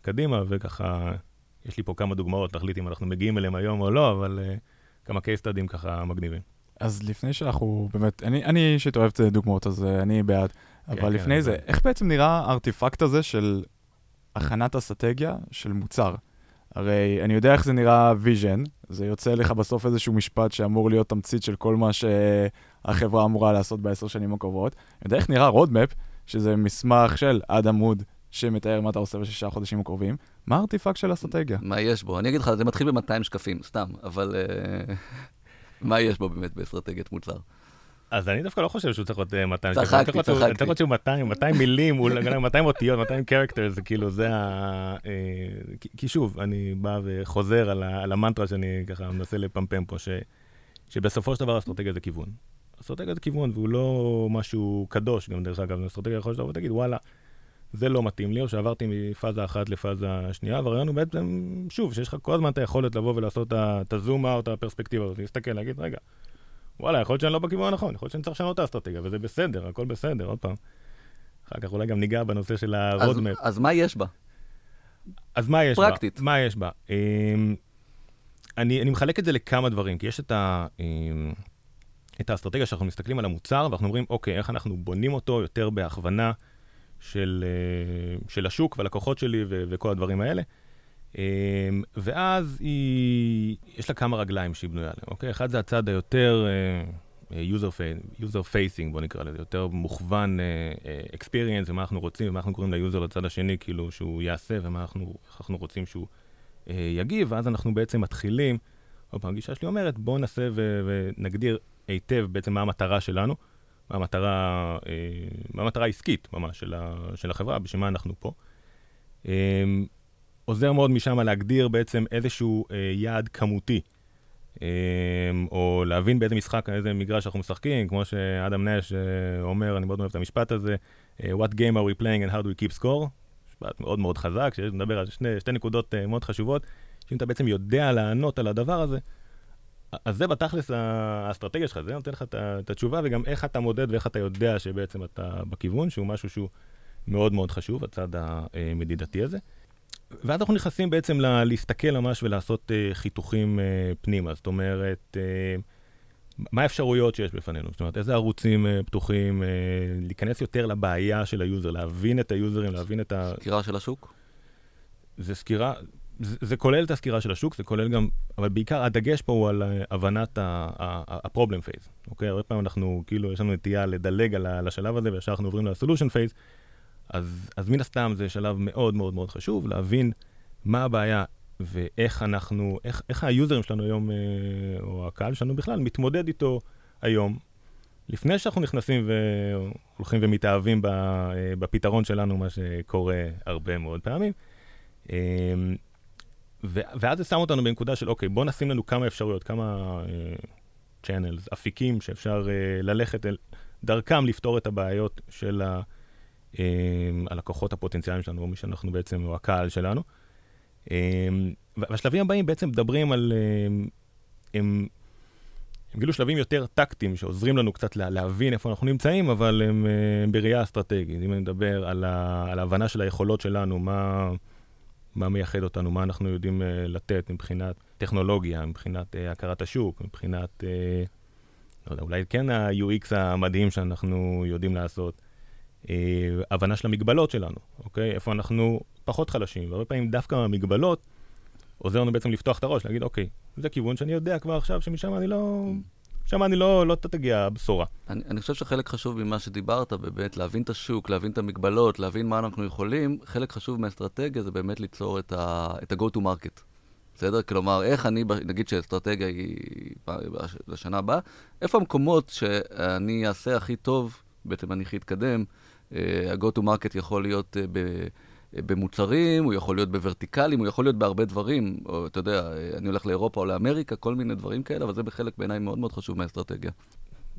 קדימה, וככה, יש לי פה כמה דוגמאות, להחליט אם אנחנו מגיעים אליהם היום או לא, אבל כמה case studyים ככה מגניבים. אז לפני שאנחנו באמת, אני אני אישית אוהב את דוגמאות, אז אני בעד. אבל כן, לפני זה, אבל- איך בעצם נראה ה-artifact הזה של הכנת אסטרטגיה של מוצר? הרי אני יודע איך זה נראה vision, זה יוצא לך בסוף איזשהו משפט שאמור להיות תמצית של כל מה שהחברה אמורה לעשות בעשר שנים הקרובות. אני יודע איך נראה roadmap, שזה מסמך של עד עמוד שמתאר מה אתה עושה בשישה חודשים הקרובים. מה הארטיפקט של אסטרטגיה? מה יש בו? אני אגיד לך, זה מתחיל ב-200 שקפים, סתם, אבל אה, מה יש בו באמת באסטרטגיית מוצר? אז אני דווקא לא חושב שהוא צריך להיות אה, 200 צחקתי, צחקתי. אני צריך להיות שהוא 200, 200 מילים, אולי גם 200 אותיות, 200 קרקטר, זה כאילו, זה ה... אה, כי- שוב, אני בא וחוזר על המנטרה שאני ככה מנסה לפמפם פה, שבסופו של דבר אסטרטגיה זה כיוון. אסטרטגיה זה כיוון, והוא לא משהו קדוש, גם דרך אגב, אסטרטגיה יכול להיות ותגיד, וואלה, זה לא מתאים לי, או שעברתי מפאזה אחת לפאזה שנייה, והרעיון הוא בעצם, שוב, שיש לך כל הזמן את היכולת לבוא ולעשות את ה zoom out, הפרספקטיבה הזאת, להסתכל, להגיד, רגע, וואלה, יכול להיות שאני לא בכיוון הנכון, יכול להיות שאני צריך לשנות את האסטרטגיה, וזה בסדר, הכל בסדר, עוד פעם. אחר כך אולי גם ניגע בנושא של אז- ה roadmap. אז מה יש בה? אז מה יש פרקטית. בה? מה יש בה? אמ, אני, אני מחלק את זה לכמה דברים, כי יש את, ה, אמ, את האסטרטגיה שאנחנו מסתכלים על המוצר, ואנחנו אומרים, אוקיי, איך אנחנו בונים אותו יותר בהכוונה של, אה, של השוק והלקוחות שלי ו- וכל הדברים האלה. אמ, ואז היא, יש לה כמה רגליים שהיא בנויה עליהם, אוקיי? אחד זה הצד היותר אה, user, user facing, בוא נקרא לזה, יותר מוכוון אה, אה, experience, ומה אנחנו רוצים, ומה אנחנו קוראים ל user לצד השני, כאילו שהוא יעשה, ומה אנחנו, אנחנו רוצים שהוא אה, יגיב, ואז אנחנו בעצם מתחילים, עוד פעם, הגישה שלי אומרת, בואו ו- ונגדיר היטב בעצם מה המטרה שלנו, מה המטרה, מה המטרה העסקית ממש של, ה, של החברה, בשביל מה אנחנו פה. עוזר מאוד משם להגדיר בעצם איזשהו יעד כמותי. או להבין באיזה משחק, איזה מגרש אנחנו משחקים, כמו שאדם נש אומר, אני מאוד אוהב את המשפט הזה, What game are we playing and how do we keep score? משפט מאוד מאוד חזק, שמדבר על שני, שתי נקודות מאוד חשובות, שאם אתה בעצם יודע לענות על הדבר הזה, אז זה בתכלס האסטרטגיה שלך, זה נותן לך את התשובה, וגם איך אתה מודד ואיך אתה יודע שבעצם אתה בכיוון, שהוא משהו שהוא מאוד מאוד חשוב, הצד המדידתי הזה. ואז אנחנו נכנסים בעצם ל- להסתכל ממש ולעשות uh, חיתוכים uh, פנימה. זאת אומרת, uh, מה האפשרויות שיש בפנינו? זאת אומרת, איזה ערוצים uh, פתוחים, uh, להיכנס יותר לבעיה של ה user, להבין את היוזרים, להבין את ה... סקירה של השוק? זה סקירה, זה, זה כולל את הסקירה של השוק, זה כולל גם, אבל בעיקר הדגש פה הוא על uh, הבנת ה-problem phase, אוקיי? הרבה פעמים אנחנו, כאילו, יש לנו נטייה לדלג על השלב הזה, וישר אנחנו עוברים ל-solution phase. אז, אז מן הסתם זה שלב מאוד מאוד מאוד חשוב, להבין מה הבעיה ואיך אנחנו, איך, איך היוזרים שלנו היום, אה, או הקהל שלנו בכלל, מתמודד איתו היום, לפני שאנחנו נכנסים והולכים ומתאהבים אה, בפתרון שלנו, מה שקורה הרבה מאוד פעמים. אה, ואז זה שם אותנו בנקודה של, אוקיי, בוא נשים לנו כמה אפשרויות, כמה channels, אפיקים שאפשר ללכת אל, דרכם לפתור את הבעיות של ה... הלקוחות הפוטנציאליים שלנו, או מי שאנחנו בעצם, או הקהל שלנו. והשלבים הבאים בעצם מדברים על, הם, הם כאילו שלבים יותר טקטיים, שעוזרים לנו קצת להבין איפה אנחנו נמצאים, אבל הם, הם בראייה אסטרטגית. אם אני מדבר על, ה, על ההבנה של היכולות שלנו, מה, מה מייחד אותנו, מה אנחנו יודעים לתת מבחינת טכנולוגיה, מבחינת הכרת השוק, מבחינת, לא יודע, אולי כן ה-UX המדהים שאנחנו יודעים לעשות. אה, הבנה של המגבלות שלנו, אוקיי? איפה אנחנו פחות חלשים, והרבה פעמים דווקא המגבלות עוזר לנו בעצם לפתוח את הראש, להגיד, אוקיי, זה כיוון שאני יודע כבר עכשיו שמשם אני לא... שם אני לא, לא תגיע הבשורה. אני, אני חושב שחלק חשוב ממה שדיברת, באמת להבין את השוק, להבין את המגבלות, להבין מה אנחנו יכולים, חלק חשוב מהאסטרטגיה זה באמת ליצור את ה-go to market. בסדר? כלומר, איך אני, נגיד שאסטרטגיה היא לשנה הבאה, איפה המקומות שאני אעשה הכי טוב, בעצם אני הכי אתקדם, אה, ה-go to market יכול להיות אה, במוצרים, הוא יכול להיות בוורטיקלים, הוא יכול להיות בהרבה דברים. או, אתה יודע, אה, אני הולך לאירופה או לאמריקה, כל מיני דברים כאלה, אבל זה בחלק בעיניי מאוד מאוד חשוב מהאסטרטגיה.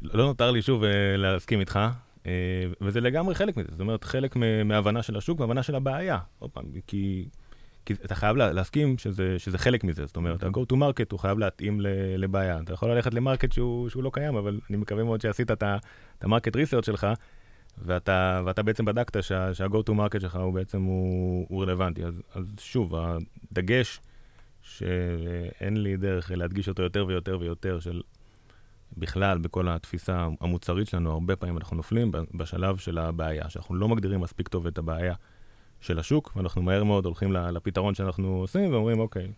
לא נותר לי שוב להסכים איתך, וזה לגמרי חלק מזה. זאת אומרת, חלק מההבנה של השוק והבנה של הבעיה. עוד פעם, כי... כי אתה חייב להסכים שזה, שזה חלק מזה, זאת אומרת, ה-go to market הוא חייב להתאים לבעיה. אתה יכול ללכת למרקט שהוא, שהוא לא קיים, אבל אני מקווה מאוד שעשית את ה-market research שלך, ואתה, ואתה בעצם בדקת שה, שה-go to market שלך הוא בעצם הוא, הוא רלוונטי. אז, אז שוב, הדגש, שאין לי דרך להדגיש אותו יותר ויותר ויותר, של בכלל, בכל התפיסה המוצרית שלנו, הרבה פעמים אנחנו נופלים בשלב של הבעיה, שאנחנו לא מגדירים מספיק טוב את הבעיה של השוק, ואנחנו מהר מאוד הולכים לפתרון שאנחנו עושים, ואומרים, אוקיי,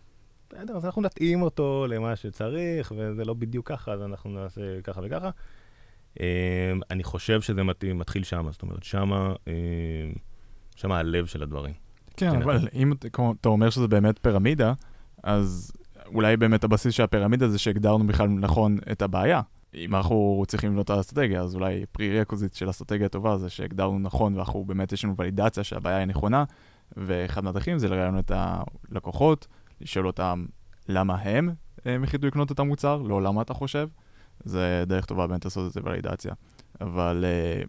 בסדר, אז אנחנו נתאים אותו למה שצריך, וזה לא בדיוק ככה, אז אנחנו נעשה ככה וככה. אמ, אני חושב שזה מתחיל שם, זאת אומרת, שמה, אמ, שמה הלב של הדברים. כן, כן אבל אם אתה אומר שזה באמת פירמידה, אז אולי באמת הבסיס של הפירמידה זה שהגדרנו בכלל נכון את הבעיה. אם אנחנו צריכים לבנות את האסטרטגיה, אז אולי פרי רקוזיט של אסטרטגיה טובה זה שהגדרנו נכון ואנחנו באמת יש לנו ולידציה שהבעיה היא נכונה, ואחד מהדרכים זה לראיין את הלקוחות, לשאול אותם למה הם הם החליטו לקנות את המוצר, לא למה אתה חושב. זה דרך טובה באמת לעשות את זה ולידציה. אבל uh,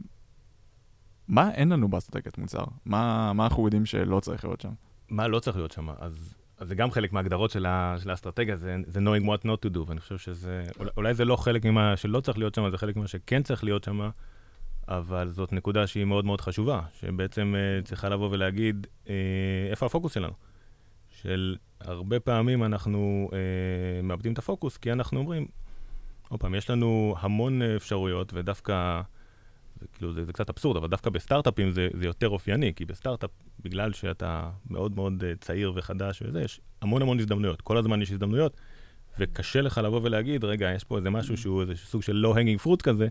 מה אין לנו באסטרטגיית מוצר? מה, מה אנחנו יודעים שלא צריך להיות שם? מה לא צריך להיות שם? אז, אז זה גם חלק מההגדרות של, ה, של האסטרטגיה, זה, זה knowing what not to do, ואני חושב שזה, אולי, אולי זה לא חלק ממה שלא צריך להיות שם, זה חלק ממה שכן צריך להיות שם, אבל זאת נקודה שהיא מאוד מאוד חשובה, שבעצם uh, צריכה לבוא ולהגיד uh, איפה הפוקוס שלנו. של הרבה פעמים אנחנו uh, מאבדים את הפוקוס, כי אנחנו אומרים, עוד פעם, יש לנו המון אה, אפשרויות, ודווקא, זה, כאילו, זה, זה קצת אבסורד, אבל דווקא בסטארט-אפים זה, זה יותר אופייני, כי בסטארט-אפ, בגלל שאתה מאוד מאוד uh, צעיר וחדש וזה, יש המון המון הזדמנויות. כל הזמן יש הזדמנויות, וקשה לך לבוא ולהגיד, רגע, יש פה איזה משהו שהוא איזה סוג של low hanging fruit כזה,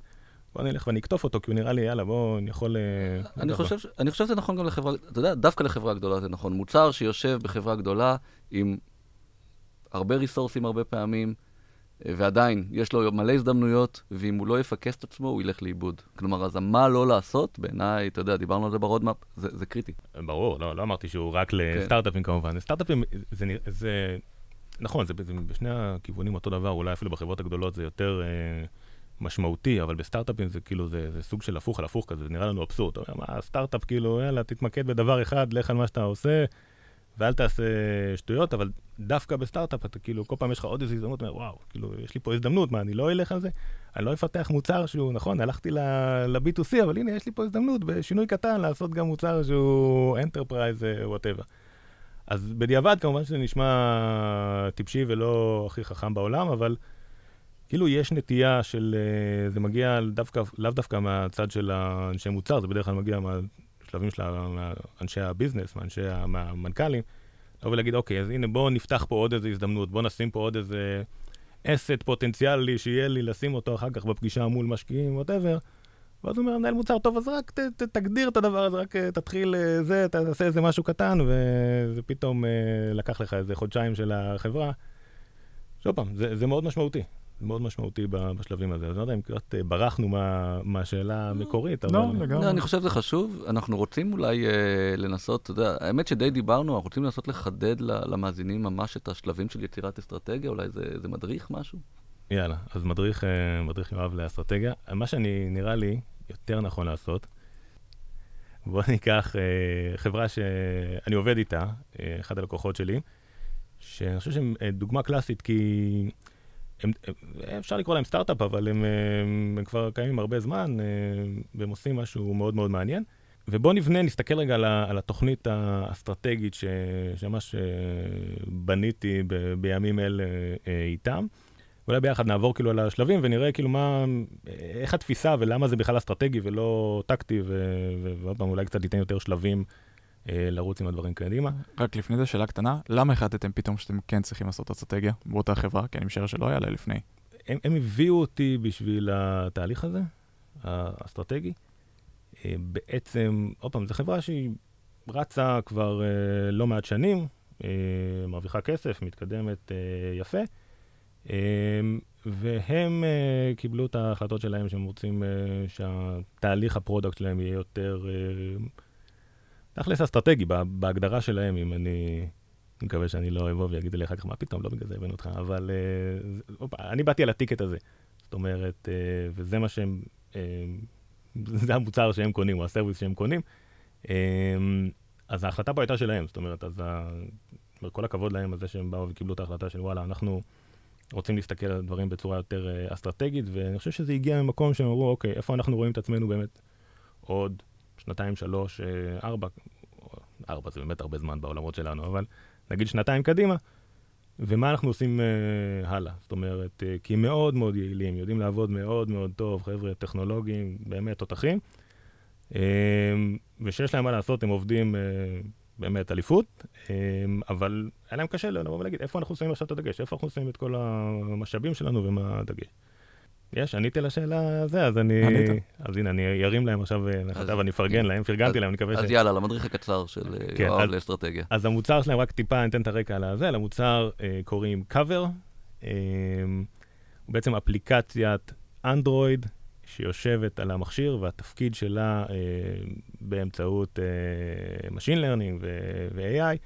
בוא נלך ואני אקטוף אותו, כי הוא נראה לי, יאללה, בוא, אני יכול... אה, אני חושב, אני חושב שזה נכון גם לחברה, אתה יודע, דווקא לחברה גדולה זה נכון. מוצר שיושב בחברה גדולה עם הרבה ריסורסים הרבה פעמים, ועדיין, יש לו מלא הזדמנויות, ואם הוא לא יפקס את עצמו, הוא ילך לאיבוד. כלומר, אז מה לא לעשות, בעיניי, אתה יודע, דיברנו על זה ב roadmap, זה, זה קריטי. ברור, לא, לא אמרתי שהוא רק לסטארט-אפים כן. כמובן. סטארט-אפים, זה, זה, זה, נכון, זה, זה בשני הכיוונים אותו דבר, אולי אפילו בחברות הגדולות זה יותר אה, משמעותי, אבל בסטארט-אפים זה כאילו, זה, זה סוג של הפוך על הפוך כזה, זה נראה לנו אבסורד. אתה אומר, מה, סטארט-אפ, כאילו, יאללה, תתמקד בדבר אחד, לך על מה שאתה עושה. ואל תעשה שטויות, אבל דווקא בסטארט-אפ, אתה כאילו, כל פעם יש לך עוד איזו הזדמנות, אומר, וואו, כאילו, יש לי פה הזדמנות, מה, אני לא אלך על זה? אני לא אפתח מוצר שהוא, נכון, הלכתי ל-B2C, אבל הנה, יש לי פה הזדמנות בשינוי קטן לעשות גם מוצר שהוא enterprise, whatever. אז בדיעבד, כמובן שזה נשמע טיפשי ולא הכי חכם בעולם, אבל כאילו יש נטייה של, אה, זה מגיע דווקא, לאו דווקא מהצד של האנשי מוצר, זה בדרך כלל מגיע מה... בשלבים של אנשי הביזנס, מאנשי המנכ"לים, לבוא ולהגיד, אוקיי, אז הנה בואו נפתח פה עוד איזו הזדמנות, בואו נשים פה עוד איזה אסט פוטנציאלי שיהיה לי לשים אותו אחר כך בפגישה מול משקיעים, ווטאבר. ואז הוא אומר, מנהל מוצר טוב, אז רק ת, ת, תגדיר את הדבר הזה, רק אה, תתחיל אה, זה, תעשה איזה משהו קטן, וזה פתאום אה, לקח לך איזה חודשיים של החברה. שוב פעם, זה, זה מאוד משמעותי. מאוד משמעותי בשלבים הזה. אז אני לא יודע אם קצת אה, ברחנו מהשאלה המקורית, אבל... לא, לגמרי. לא, אני חושב שזה חשוב. אנחנו רוצים אולי אה, לנסות, אתה יודע, האמת שדי דיברנו, אנחנו רוצים לנסות לחדד למאזינים ממש את השלבים של יצירת אסטרטגיה, אולי זה, זה מדריך משהו? יאללה, אז מדריך, אה, מדריך יואב לאסטרטגיה. מה שאני, נראה לי, יותר נכון לעשות, בוא ניקח אה, חברה שאני עובד איתה, אה, אחד הלקוחות שלי, שאני חושב שהם אה, דוגמה קלאסית, כי... הם, הם, אפשר לקרוא להם סטארט-אפ, אבל הם, הם, הם כבר קיימים הרבה זמן, אה, והם עושים משהו מאוד מאוד מעניין. ובואו נבנה, נסתכל רגע על, על התוכנית האסטרטגית ש, שממש אה, בניתי ב, בימים אלה אה, איתם. אולי ביחד נעבור כאילו על השלבים ונראה כאילו מה, איך התפיסה ולמה זה בכלל אסטרטגי ולא טקטי, ועוד פעם אולי קצת ניתן יותר שלבים לרוץ עם הדברים קדימה. רק לפני זה שאלה קטנה, למה החלטתם פתאום שאתם כן צריכים לעשות אסטרטגיה באותה חברה? כי אני משער שלא היה לה לפני. הם, הם הביאו אותי בשביל התהליך הזה, האסטרטגי. אה, בעצם, עוד פעם, זו חברה שהיא רצה כבר אה, לא מעט שנים, מרוויחה כסף, מתקדמת יפה, והם קיבלו את ההחלטות שלהם שהם רוצים שהתהליך ה product שלהם יהיה יותר... תכלס אסטרטגי בהגדרה שלהם, אם אני... אני מקווה שאני לא אבוא ויגיד לי אחר כך, מה פתאום, לא בגלל זה הבאנו אותך, אבל אופה, אני באתי על ה ticket הזה. זאת אומרת, uh, וזה מה שהם, uh, זה המוצר שהם קונים, או ה service שהם קונים. אז ההחלטה פה הייתה שלהם, זאת אומרת, אז. כל הכבוד להם על זה שהם באו וקיבלו את ההחלטה של וואלה, אנחנו רוצים להסתכל על הדברים בצורה יותר אסטרטגית, ואני חושב שזה הגיע ממקום שהם אמרו, אוקיי, איפה אנחנו רואים את עצמנו באמת עוד שנתיים, שלוש, אה, ארבע, ארבע זה באמת הרבה זמן בעולמות שלנו, אבל נגיד שנתיים קדימה, ומה אנחנו עושים uh, הלאה. זאת אומרת, uh, כי הם מאוד מאוד יעילים, יודעים לעבוד מאוד מאוד טוב, חבר'ה טכנולוגיים, באמת תותחים, uh, ושיש להם מה לעשות, הם עובדים uh, באמת אליפות, uh, אבל היה להם קשה לבוא ולהגיד, איפה אנחנו שמים עכשיו את הדגש, איפה אנחנו שמים את כל המשאבים שלנו ומה הדגש. יש, עניתי לשאלה הזו, אז אני... ענית. אז הנה, אני ארים להם עכשיו נחתה ואני אפרגן להם, פרגנתי להם, אני מקווה ש... אז יאללה, למדריך הקצר של אה, כן, יואב לאסטרטגיה. אז המוצר שלהם, רק טיפה ניתן את הרקע על הזה, למוצר אה, קוראים Cover, אה, הוא בעצם אפליקציית אנדרואיד שיושבת על המכשיר, והתפקיד שלה באמצעות Machine Learning ו-AI,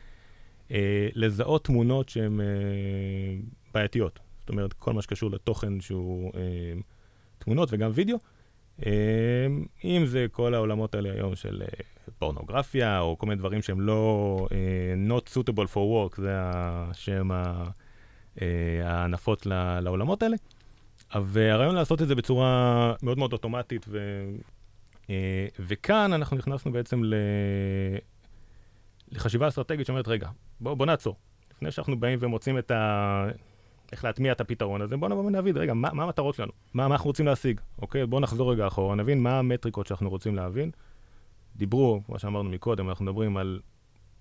לזהות תמונות שהן בעייתיות. זאת אומרת, כל מה שקשור לתוכן שהוא אה, תמונות וגם וידאו. אה, אם זה כל העולמות האלה היום של אה, פורנוגרפיה, או כל מיני דברים שהם לא אה, not suitable for work, זה השם ה, אה, הנפוץ לעולמות האלה. והרעיון לעשות את זה בצורה מאוד מאוד אוטומטית, ו, אה, וכאן אנחנו נכנסנו בעצם ל, לחשיבה אסטרטגית שאומרת, רגע, בוא, בוא נעצור. לפני שאנחנו באים ומוצאים את ה... איך להטמיע את הפתרון הזה, בואו נבוא ונבין, רגע, מה, מה המטרות שלנו? מה, מה אנחנו רוצים להשיג? אוקיי? בואו נחזור רגע אחורה, נבין מה המטריקות שאנחנו רוצים להבין. דיברו, כמו שאמרנו מקודם, אנחנו מדברים על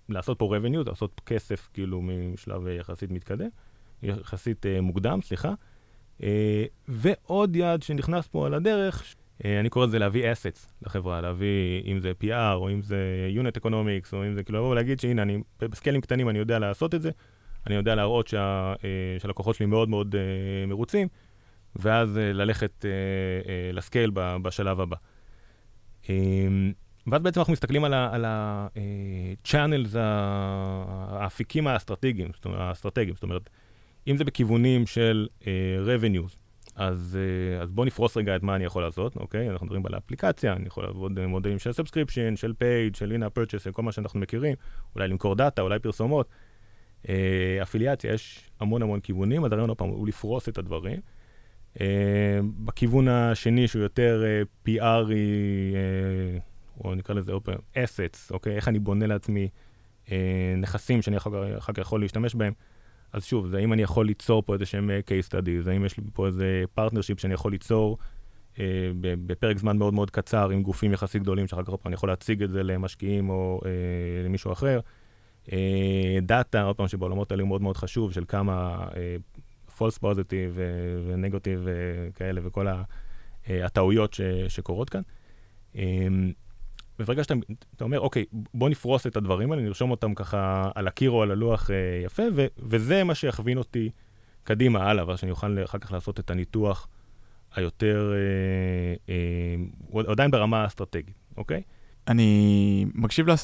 לעשות פה revenue, לעשות כסף כאילו משלב יחסית מתקדם, יחסית uh, מוקדם, סליחה. Uh, ועוד יעד שנכנס פה על הדרך, uh, אני קורא לזה להביא assets לחברה, להביא, אם זה PR, או אם זה unit economics, או אם זה כאילו לבוא ולהגיד שהנה, אני בסקיילים קטנים אני יודע לעשות את זה, אני יודע להראות שה, אה, שהלקוחות שלי מאוד מאוד אה, מרוצים, ואז אה, ללכת לסקייל בשלב הבא. ואז בעצם אנחנו מסתכלים על ה-channels, האפיקים האסטרטגיים, האסטרטגיים, זאת אומרת, אם זה בכיוונים של revenues, אז, אז בואו נפרוס רגע את מה אני יכול לעשות, אוקיי? אנחנו מדברים על האפליקציה, אני יכול לעבוד במודלים של subscription, של paid, של in-app purchase, כל מה שאנחנו מכירים, אולי למכור דאטה, אולי פרסומות. אה, אפיליאציה, יש המון המון כיוונים, אז הרעיון עוד פעם הוא לפרוס את הדברים. אה, בכיוון השני, שהוא יותר אה, PRי, או נקרא לזה עוד פעם, assets, אוקיי? איך אני בונה לעצמי נכסים שאני אחר כך יכול להשתמש בהם. אז שוב, זה האם אני יכול ליצור פה איזה שהם case studies, האם יש לי פה איזה partnership שאני יכול ליצור אה, בפרק זמן מאוד מאוד קצר עם גופים יחסית גדולים, שאחר כך אני יכול להציג את זה למשקיעים או אה, למישהו אחר. דאטה, עוד פעם, שבעולמות האלה הוא מאוד מאוד חשוב, של כמה false positive ונגוטיב כאלה וכל הטעויות שקורות כאן. וברגע שאתה אומר, אוקיי, בוא נפרוס את הדברים האלה, נרשום אותם ככה על הקיר או על הלוח יפה, ו- וזה מה שיכווין אותי קדימה הלאה, ואז שאני אוכל אחר כך לעשות את הניתוח היותר, אה, אה, עדיין ברמה האסטרטגית, אוקיי? אני מקשיב אה,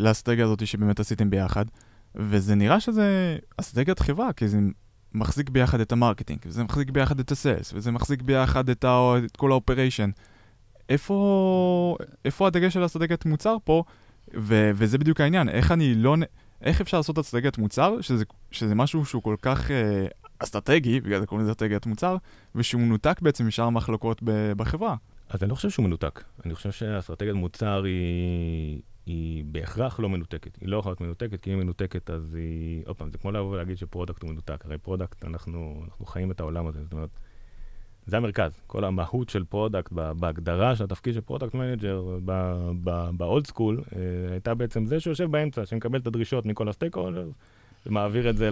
לאסטרטגיה הזאת שבאמת עשיתם ביחד, וזה נראה שזה אסטרטגיית חברה, כי זה מחזיק ביחד את ה marketing, וזה מחזיק ביחד את ה sales, וזה מחזיק ביחד את, ה, את כל ה operation. איפה, איפה הדגש של אסטרטגיית מוצר פה, ו, וזה בדיוק העניין, איך אני לא... איך אפשר לעשות אסטרטגיית מוצר, שזה, שזה משהו שהוא כל כך אה, אסטרטגי, בגלל זה קוראים לזה אסטרטגיית מוצר, ושהוא מנותק בעצם משאר המחלקות בחברה. אז אני לא חושב שהוא מנותק. אני חושב שהאסטרטגיית מוצר היא, היא בהכרח לא מנותקת. היא לא יכולה להיות מנותקת, כי אם היא מנותקת אז היא... עוד פעם, זה כמו לבוא ולהגיד ש product הוא מנותק. הרי product, אנחנו, אנחנו חיים את העולם הזה. זאת אומרת, זה המרכז. כל המהות של product, בהגדרה של התפקיד של product manager, ב old school, אה, הייתה בעצם זה שיושב באמצע, שמקבל את הדרישות מכל ה stakeholders, ומעביר את זה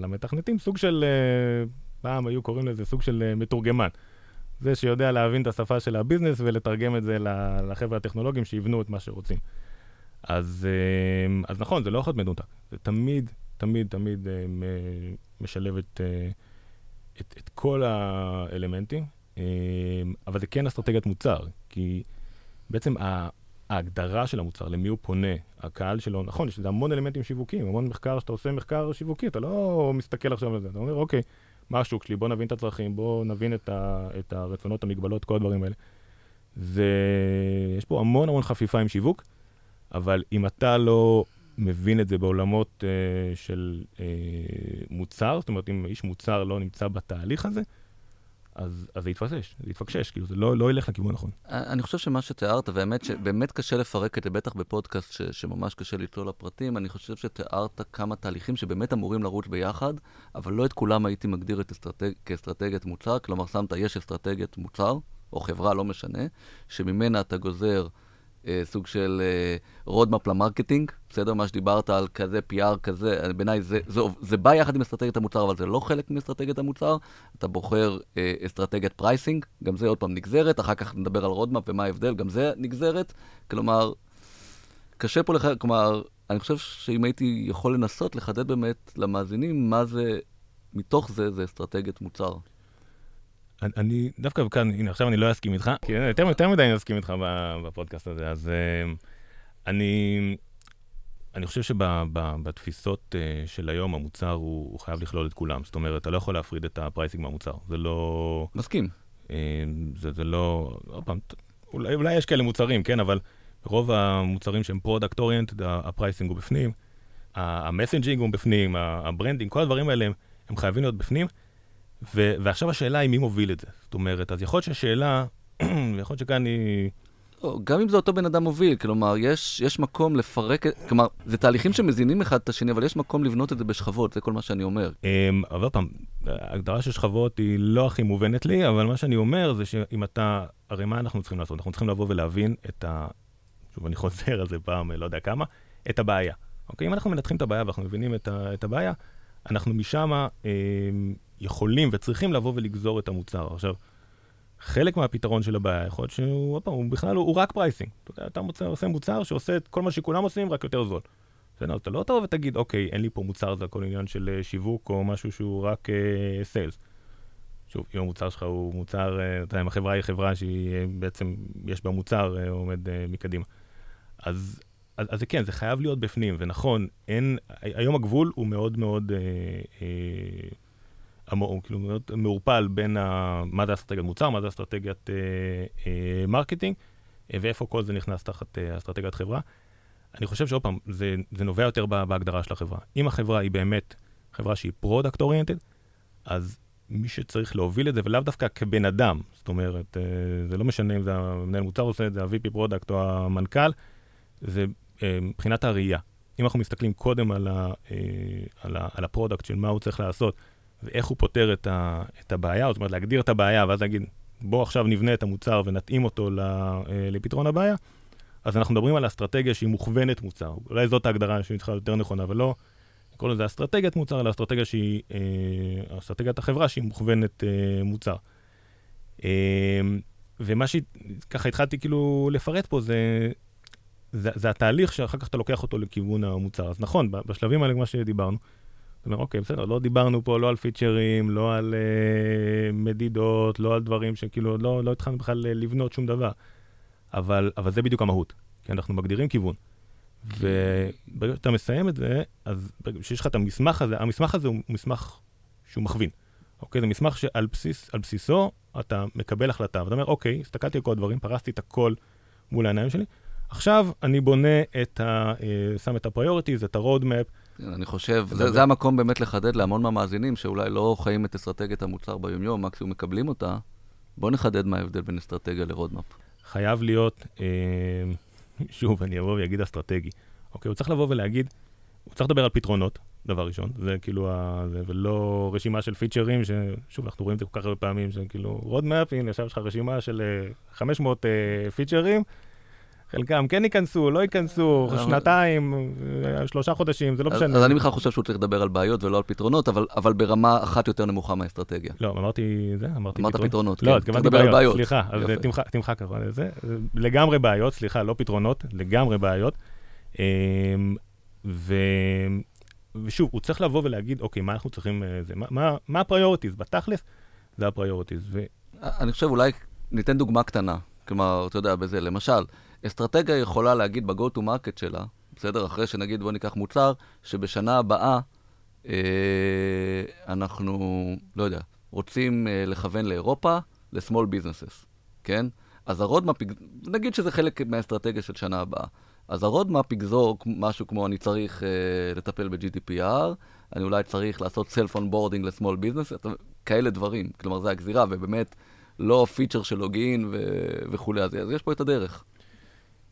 למתכנתים, סוג של, אה, פעם היו קוראים לזה סוג של אה, מתורגמן. זה שיודע להבין את השפה של ה business ולתרגם את זה לחבר'ה הטכנולוגיים שיבנו את מה שרוצים. אז, אה, אז נכון, זה לא יכול להיות מנותק. זה תמיד, תמיד, תמיד משלב את, את, את כל האלמנטים, אבל זה כן אסטרטגיית מוצר, כי בעצם ההגדרה של המוצר, למי הוא פונה, הקהל שלו, נכון, יש לזה המון אלמנטים שיווקיים, המון מחקר, שאתה עושה מחקר שיווקי, אתה לא מסתכל עכשיו על זה, אתה אומר, אוקיי, מה השוק שלי, בוא נבין את הצרכים, בוא נבין את, ה, את הרצונות, המגבלות, כל הדברים האלה. זה, יש פה המון המון חפיפה עם שיווק, אבל אם אתה לא מבין את זה בעולמות uh, של uh, מוצר, זאת אומרת, אם איש מוצר לא נמצא בתהליך הזה, אז, אז זה יתפשש, זה יתפקשש, כאילו זה לא, לא ילך לכיוון נכון. אני חושב שמה שתיארת, והאמת שבאמת קשה לפרק את זה, בטח בפודקאסט ש, שממש קשה לצלול לפרטים, אני חושב שתיארת כמה תהליכים שבאמת אמורים לרוץ ביחד, אבל לא את כולם הייתי מגדיר את אסטרטג, כאסטרטגיית מוצר, כלומר שמת, יש אסטרטגיית מוצר, או חברה, לא משנה, שממנה אתה גוזר סוג של אה, ל marketing, בסדר? מה שדיברת על כזה PR כזה, בעיניי זה, זה, זה בא יחד עם אסטרטגיית המוצר, אבל זה לא חלק מאסטרטגיית המוצר. אתה בוחר אה, אסטרטגיית pricing, גם זה עוד פעם נגזרת, אחר כך נדבר על roadmap ומה ההבדל, גם זה נגזרת. כלומר, קשה פה לך, כלומר, אני חושב שאם הייתי יכול לנסות לחדד באמת למאזינים מה זה, מתוך זה, זה אסטרטגיית מוצר. אני דווקא כאן, הנה עכשיו אני לא אסכים איתך, כי יותר, יותר מדי אני אסכים איתך בפודקאסט הזה, אז uh, אני, אני חושב שבתפיסות uh, של היום המוצר הוא, הוא חייב לכלול את כולם, זאת אומרת, אתה לא יכול להפריד את ה pricing מהמוצר, זה לא... מסכים. Uh, זה, זה לא, עוד פעם, אולי, אולי יש כאלה מוצרים, כן, אבל רוב המוצרים שהם product oriented, ה pricing הוא בפנים, ה messaging הוא בפנים, ה branding, כל הדברים האלה הם, הם חייבים להיות בפנים. ו- ועכשיו השאלה היא מי מוביל את זה. זאת אומרת, אז יכול להיות שהשאלה, <clears throat> ויכול להיות שכאן היא... גם אם זה אותו בן אדם מוביל, כלומר, יש, יש מקום לפרק, כלומר, זה תהליכים שמזינים אחד את השני, אבל יש מקום לבנות את זה בשכבות, זה כל מה שאני אומר. אמ, אבל עוד פעם, ההגדרה של שכבות היא לא הכי מובנת לי, אבל מה שאני אומר זה שאם אתה, הרי מה אנחנו צריכים לעשות? אנחנו צריכים לבוא ולהבין את ה... שוב, אני <laughs> חוזר על זה פעם, לא יודע כמה, את הבעיה. אוקיי? אם אנחנו מנתחים את הבעיה ואנחנו מבינים את, ה... את הבעיה, אנחנו משם אה, יכולים וצריכים לבוא ולגזור את המוצר. עכשיו, חלק מהפתרון של הבעיה יכול להיות שהוא, עוד פעם, הוא בכלל, הוא, הוא רק pricing. אתה יודע, אתה מוצא, עושה מוצר שעושה את כל מה שכולם עושים, רק יותר זול. בסדר, אתה לא תבוא ותגיד, אוקיי, אין לי פה מוצר, זה הכל עניין של אה, שיווק או משהו שהוא רק sales. אה, שוב, אם המוצר שלך הוא מוצר, אה, אתה יודע, אם החברה היא חברה שהיא אה, בעצם, יש בה מוצר אה, עומד אה, מקדימה. אז, אז, אז כן, זה חייב להיות בפנים, ונכון, אין, היום הגבול הוא מאוד מאוד, אה, אה, כאילו מאוד מעורפל בין ה, מה זה אסטרטגיית מוצר, מה זה אסטרטגיית אה, אה, marketing, אה, ואיפה כל זה נכנס תחת אה, אסטרטגיית חברה. אני חושב שעוד פעם, זה, זה נובע יותר בהגדרה של החברה. אם החברה היא באמת חברה שהיא product oriented, אז מי שצריך להוביל את זה, ולאו דווקא כבן אדם, זאת אומרת, אה, זה לא משנה אם זה המנהל מוצר עושה את זה, ה-VP product או המנכ"ל, זה אה, מבחינת הראייה. אם אנחנו מסתכלים קודם על, ה, אה, על, ה, על ה product של מה הוא צריך לעשות, ואיך הוא פותר את, ה, את הבעיה, זאת אומרת, להגדיר את הבעיה, ואז להגיד, בואו עכשיו נבנה את המוצר ונתאים אותו לפתרון הבעיה, אז אנחנו מדברים על אסטרטגיה שהיא מוכוונת מוצר. אולי זאת ההגדרה שהיא צריכה יותר נכונה, ולא קוראים לזה אסטרטגיית מוצר, אלא אסטרטגיה שהיא, אה, אסטרטגיית החברה שהיא מוכוונת אה, מוצר. אה, ומה שככה התחלתי כאילו לפרט פה זה, זה, זה התהליך שאחר כך אתה לוקח אותו לכיוון המוצר. אז נכון, בשלבים האלה, כמו שדיברנו, זאת אומרת, אוקיי, בסדר, לא דיברנו פה לא על פיצ'רים, לא על אה, מדידות, לא על דברים שכאילו, לא, לא התחלנו בכלל לבנות שום דבר. אבל, אבל זה בדיוק המהות, כי אנחנו מגדירים כיוון. וברגע שאתה מסיים את זה, אז כשיש לך את המסמך הזה, המסמך הזה הוא מסמך שהוא מכווין. אוקיי? זה מסמך שעל בסיס, בסיסו אתה מקבל החלטה, ואתה אומר, אוקיי, הסתכלתי על כל הדברים, פרסתי את הכל מול העיניים שלי, עכשיו אני בונה את ה... אה, שם את ה-priorities, את ה-roadmap. כן, אני חושב, זה, זה המקום באמת לחדד להמון מהמאזינים שאולי לא חיים את אסטרטגיית המוצר ביומיום, מקסימום מקבלים אותה. בואו נחדד מה ההבדל בין אסטרטגיה ל-roadmap. חייב להיות... אה, שוב, אני אבוא ואגיד אסטרטגי. אוקיי, הוא צריך לבוא ולהגיד, הוא צריך לדבר על פתרונות, דבר ראשון, זה כאילו, ה... זה, ולא רשימה של features, ששוב, אנחנו רואים את זה כל כך הרבה פעמים, שכאילו, roadmap, הנה, עכשיו יש לך רשימה של 500 אה, אה, features, חלקם כן ייכנסו, לא ייכנסו, אה, שנתיים, אה, שלושה חודשים, זה לא משנה. אז אני בכלל חושב שהוא צריך לדבר על בעיות ולא על פתרונות, אבל ברמה אחת יותר נמוכה מהאסטרטגיה. לא, אמרתי זה, אמרתי פתרונות. אמרת פתרונות, לא, כן. התכוונתי בעיות, סליחה, אז תמחק את זה. לגמרי בעיות, סליחה, לא פתרונות, לגמרי בעיות. ושוב, הוא צריך לבוא ולהגיד, אוקיי, מה אנחנו צריכים, אה, מה הפריורטיז? בתכלס, זה הפריורטיז. אני חושב, אולי ניתן דוגמה קטנה. כלומר, אתה יודע, בזה, למשל, אסטרטגיה יכולה להגיד ב-go to market שלה, בסדר? אחרי שנגיד, בוא ניקח מוצר, שבשנה הבאה אה, אנחנו, לא יודע, רוצים אה, לכוון לאירופה, ל-small businesses, כן? אז ה roadmap, נגיד שזה חלק מהאסטרטגיה של שנה הבאה. אז ה roadmap יגזור משהו כמו אני צריך אה, לטפל ב-GDPR, אני אולי צריך לעשות self onboarding ל-small business, כאלה דברים. כלומר, זה הגזירה, ובאמת לא feature של login וכולי, אז יש פה את הדרך.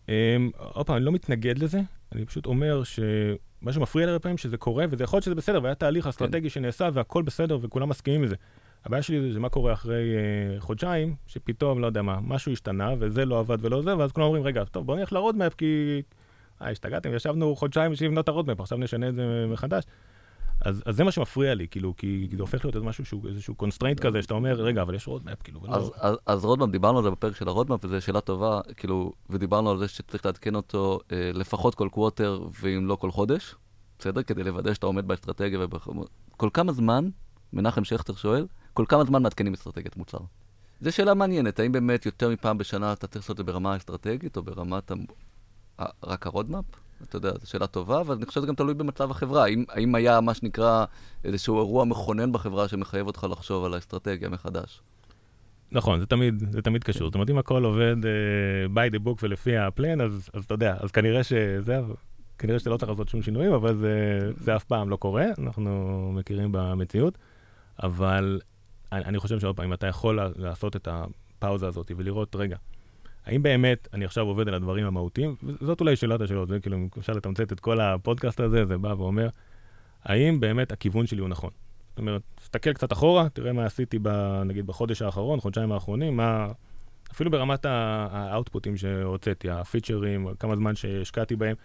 אמ, עוד פעם, אני לא מתנגד לזה, אני פשוט אומר שמה שמפריע לי הרבה פעמים שזה קורה, וזה יכול להיות שזה בסדר, והיה תהליך כן. אסטרטגי שנעשה והכל בסדר וכולם מסכימים לזה. הבעיה שלי זה, מה קורה אחרי אה, חודשיים, שפתאום, לא יודע מה, משהו השתנה, וזה לא עבד ולא זה, ואז כולם אומרים, רגע, טוב, בוא נלך ל roadmap, כי... אה, השתגעתם, ישבנו חודשיים בשביל לבנות ה roadmap, עכשיו נשנה את זה מחדש. אז, אז זה מה שמפריע לי, כאילו, כי זה הופך להיות משהו שהוא איזשהו constraint כזה, שאתה אומר, רגע, אבל יש roadmap, כאילו, ולא... אז, אז, אז roadmap, דיברנו על זה בפרק של ה roadmap, וזו שאלה טובה, כאילו, ודיברנו על זה שצריך לעדכן אותו אה, לפחות כל quarter, ואם לא כל חודש, בסדר? כדי לוודא שאתה עומד באסטרטגיה ובח... כל כמה זמן, מנחם שכטר שואל, כל כמה זמן מעדכנים אסטרטגיית מוצר? זו שאלה מעניינת, האם באמת יותר מפעם בשנה אתה צריך לעשות את זה ברמה האסטרטגית, או ברמת ה... רק ה roadmap? אתה יודע, זו שאלה טובה, אבל אני חושב שזה גם תלוי במצב החברה. האם, האם היה מה שנקרא איזשהו אירוע מכונן בחברה שמחייב אותך לחשוב על האסטרטגיה מחדש? נכון, זה תמיד, זה תמיד קשור. זאת אומרת, אם הכל עובד uh, by the book ולפי הפלן, אז, אז אתה יודע, אז כנראה שזה, כנראה שאתה לא צריך לעשות שום שינויים, אבל זה, זה אף פעם לא קורה, אנחנו מכירים במציאות. אבל אני, אני חושב שעוד פעם, אם אתה יכול לעשות את הפאוזה הזאת ולראות, רגע, האם באמת אני עכשיו עובד על הדברים המהותיים? זאת אולי שאלת השאלות, זה כאילו, אם אפשר לתמצת את כל הפודקאסט הזה, זה בא ואומר, האם באמת הכיוון שלי הוא נכון? זאת אומרת, תסתכל קצת אחורה, תראה מה עשיתי, ב, נגיד, בחודש האחרון, חודשיים האחרונים, מה... אפילו ברמת האאוטפוטים שהוצאתי, הפיצ'רים, כמה זמן שהשקעתי בהם,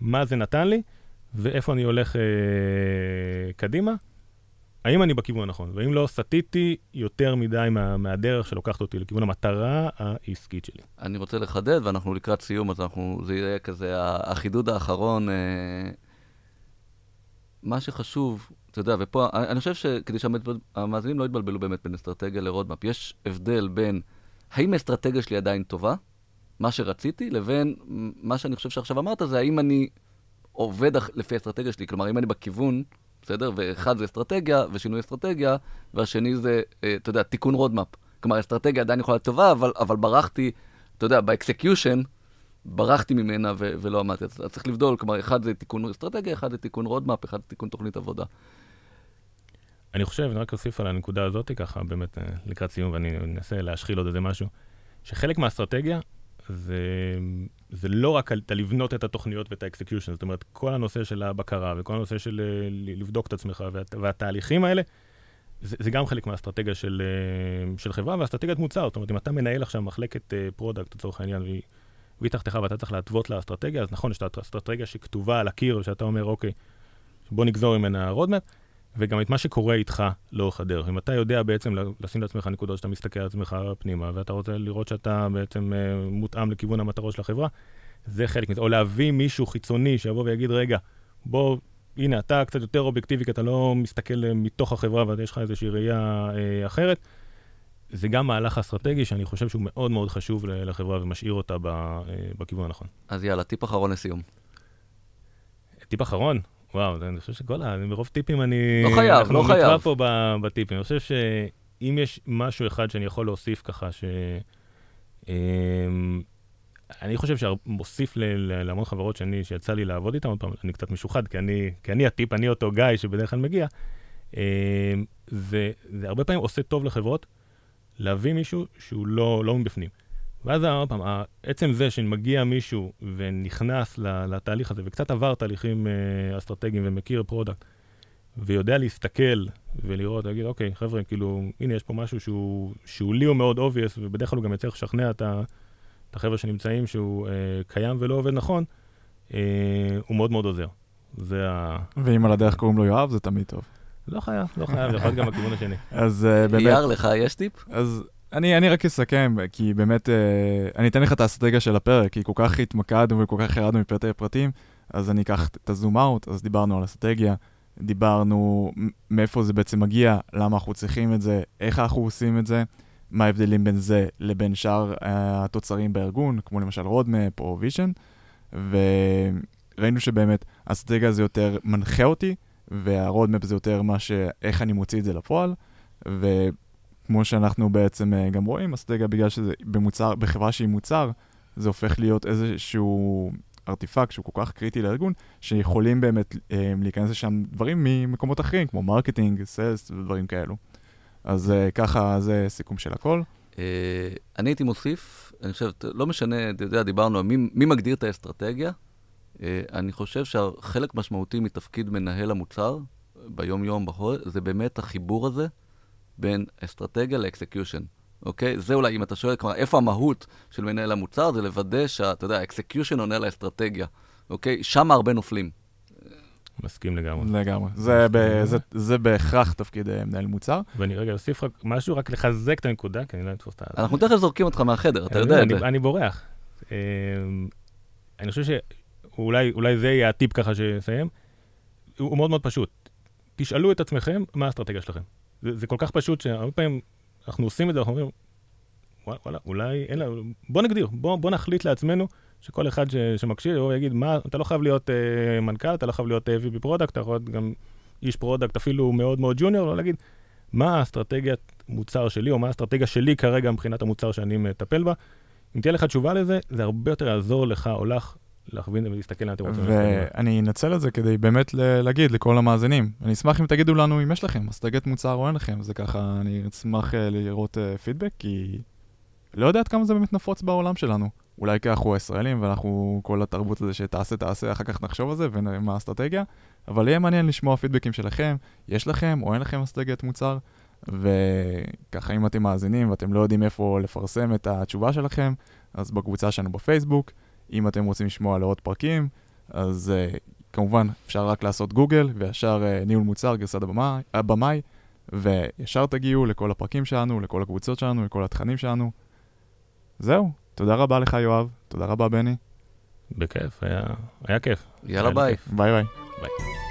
מה זה נתן לי, ואיפה אני הולך אה, קדימה, האם אני בכיוון הנכון? ואם לא, סטיתי יותר מדי מה, מהדרך שלוקחת אותי לכיוון המטרה העסקית שלי. אני רוצה לחדד, ואנחנו לקראת סיום, אז אנחנו, זה יהיה כזה החידוד האחרון. אה, מה שחשוב, אתה יודע, ופה, אני, חושב שכדי שהמאזינים לא יתבלבלו באמת בין אסטרטגיה ל roadmap, יש הבדל בין האם האסטרטגיה שלי עדיין טובה, מה שרציתי, לבין מה שאני חושב שעכשיו אמרת, זה האם אני עובד לפי האסטרטגיה שלי. כלומר, אם אני בכיוון, בסדר? ואחד זה אסטרטגיה ושינוי אסטרטגיה, והשני זה, אה, אתה יודע, תיקון roadmap. כלומר, האסטרטגיה עדיין יכולה להיות טובה, אבל, אבל ברחתי, אתה יודע, ב execution, ברחתי ממנה ו- ולא עמדתי. אז צריך לבדל, כלומר, אחד זה תיקון אסטרטגיה, אחד זה תיקון roadmap, אחד זה תיקון תוכנית עבודה. אני חושב, אני רק אוסיף על הנקודה הזאת, ככה באמת אה, לקראת סיום, ואני אנסה להשחיל עוד איזה משהו, שחלק מהאסטרטגיה זה, זה לא רק על לבנות את התוכניות ואת ה execution, זאת אומרת, כל הנושא של הבקרה וכל הנושא של אה, לבדוק את עצמך וה, והתהליכים האלה, זה, זה גם חלק מהאסטרטגיה של, אה, של חברה ואסטרטגיית מוצר. זאת אומרת, אם אתה מנהל עכשיו מחלקת product, לצורך העניין, והיא, והיא תחתיך ואתה צריך להתוות לה אסטרטגיה, אז נכון, יש את האסטרטגיה שכתובה על הקיר, שאתה אומר, אוקיי, בוא נגזור ממנה roadmap, וגם את מה שקורה איתך לאורך הדרך. אם אתה יודע בעצם לשים לעצמך נקודות שאתה מסתכל על עצמך פנימה, ואתה רוצה לראות שאתה בעצם אה, מותאם לכיוון המטרות של החברה, זה חלק מזה. או להביא מישהו חיצוני שיבוא ויגיד, רגע, בוא, הנה, אתה קצת יותר אובייקטיבי, כי אתה לא מסתכל אה, מתוך החברה ויש לך איזושהי ראייה אה, אחרת. זה גם מהלך אסטרטגי שאני חושב שהוא מאוד מאוד חשוב לחברה ומשאיר אותה בכיוון הנכון. אז יאללה, טיפ אחרון לסיום. טיפ אחרון? וואו, אני חושב שכל ה... מרוב טיפים אני... לא חייב, לא חייב. אנחנו נקרא פה בטיפים. אני חושב שאם יש משהו אחד שאני יכול להוסיף ככה, ש... אמ, אני חושב שמוסיף להמון חברות שאני, שיצא לי לעבוד איתן, עוד פעם, אני קצת משוחד, כי אני, כי אני הטיפ, אני אותו גיא שבדרך כלל מגיע, אמ, זה, זה הרבה פעמים עושה טוב לחברות להביא מישהו שהוא לא, לא מבפנים. ואז עוד פעם, עצם זה שמגיע מישהו ונכנס לתהליך הזה, וקצת עבר תהליכים אה, אסטרטגיים ומכיר product, ויודע להסתכל ולראות, להגיד, אוקיי, חבר'ה, כאילו, הנה, יש פה משהו שהוא, שהוא לי הוא מאוד obvious, ובדרך כלל הוא גם יצטרך לשכנע את, את החבר'ה שנמצאים שהוא אה, קיים ולא עובד נכון, אה, הוא מאוד מאוד עוזר. זה ה... ואם על הדרך קוראים לו יואב, זה תמיד טוב. לא חייב, לא חייב, זה יכול להיות גם בכיוון השני. אז אה, באמת... אייר, לך יש טיפ? אז אני, אני רק אסכם, כי באמת, אה, אני אתן לך את האסטרטגיה של הפרק, כי כל כך התמקדנו וכל כך ירדנו מפרטי פרטים, אז אני אקח את ה zoom out, אז דיברנו על אסטרטגיה, דיברנו מאיפה זה בעצם מגיע, למה אנחנו צריכים את זה, איך אנחנו עושים את זה, מה ההבדלים בין זה לבין שאר אה, התוצרים בארגון, כמו למשל roadmap או vision, וראינו שבאמת האסטרטגיה זה יותר מנחה אותי, וה roadmap זה יותר מה ש... איך אני מוציא את זה לפועל, וכמו שאנחנו בעצם אה, גם רואים, אסטרטגיה בגלל שזה במוצר, בחברה שהיא מוצר, זה הופך להיות איזשהו artifact שהוא כל כך קריטי לארגון, שיכולים באמת אה, להיכנס לשם דברים ממקומות אחרים, כמו marketing, sales ודברים כאלו. אז אה, ככה זה סיכום של הכל. אני הייתי מוסיף, אני חושב, לא משנה, אתה יודע, דיברנו, מי, מי מגדיר את האסטרטגיה? אני חושב שחלק משמעותי מתפקיד מנהל המוצר, ביום-יום, בחול, זה באמת החיבור הזה בין אסטרטגיה ל execution. אוקיי? זה אולי, אם אתה שואל, כלומר, איפה המהות של מנהל המוצר? זה לוודא שאתה יודע, ה execution עונה לאסטרטגיה. אוקיי? שם הרבה נופלים. מסכים לגמרי. לגמרי. זה, ב, זה, זה בהכרח תפקיד אה, מנהל מוצר. ואני רגע אוסיף רק משהו, רק לחזק את הנקודה, כי אני לא אתפוס את ה... אנחנו תכף זורקים אותך מהחדר, אתה יודע את זה. אני בורח. אמ, אני חושב אולי, אולי זה יהיה הטיפ ככה שיסיים, הוא, הוא מאוד מאוד פשוט. תשאלו את עצמכם מה האסטרטגיה שלכם. זה, כל כך פשוט שהרבה פעמים אנחנו עושים את זה, אנחנו אומרים, וואלה, אולי אין לנו, בוא נגדיר, בוא, בוא נחליט לעצמנו שכל אחד ש, שמקשיב, הוא יגיד, מה, אתה לא חייב להיות uh, מנכ"ל, אתה לא חייב להיות uh, VP product, אתה יכול להיות גם איש product אפילו מאוד מאוד junior, לא להגיד, מה האסטרטגיית מוצר שלי, או מה האסטרטגיה שלי כרגע מבחינת המוצר שאני מטפל בה. אם תהיה לך תשובה לזה, זה הרבה יותר יעזור לך או לך להכווין ולהסתכל לאן אתם רוצים. ואני אנצל את זה כדי באמת להגיד לכל המאזינים. אני אשמח אם תגידו לנו אם יש לכם אסטרטגיית מוצר או אין לכם. זה ככה, אני אשמח אה, לראות פידבק, אה, כי לא יודע כמה זה באמת נפוץ בעולם שלנו. אולי כי אנחנו ישראלים ואנחנו, כל התרבות הזה שתעשה, תעשה, אחר כך נחשוב על זה ונראה מה האסטרטגיה. אבל יהיה מעניין לשמוע פידבקים שלכם, יש לכם או אין לכם אסטרטגיית מוצר. וככה אם אתם מאזינים ואתם לא יודעים איפה לפרסם את התשובה שלכם, אז בקבוצה שלנו בפייסבוק. אם אתם רוצים לשמוע על עוד פרקים, אז uh, כמובן אפשר רק לעשות גוגל, וישר uh, ניהול מוצר, גרסת הבמאי, וישר תגיעו לכל הפרקים שלנו, לכל הקבוצות שלנו, לכל התכנים שלנו. זהו, תודה רבה לך יואב, תודה רבה בני. בכיף, היה, היה כיף. יאללה ביי. ביי ביי. ביי.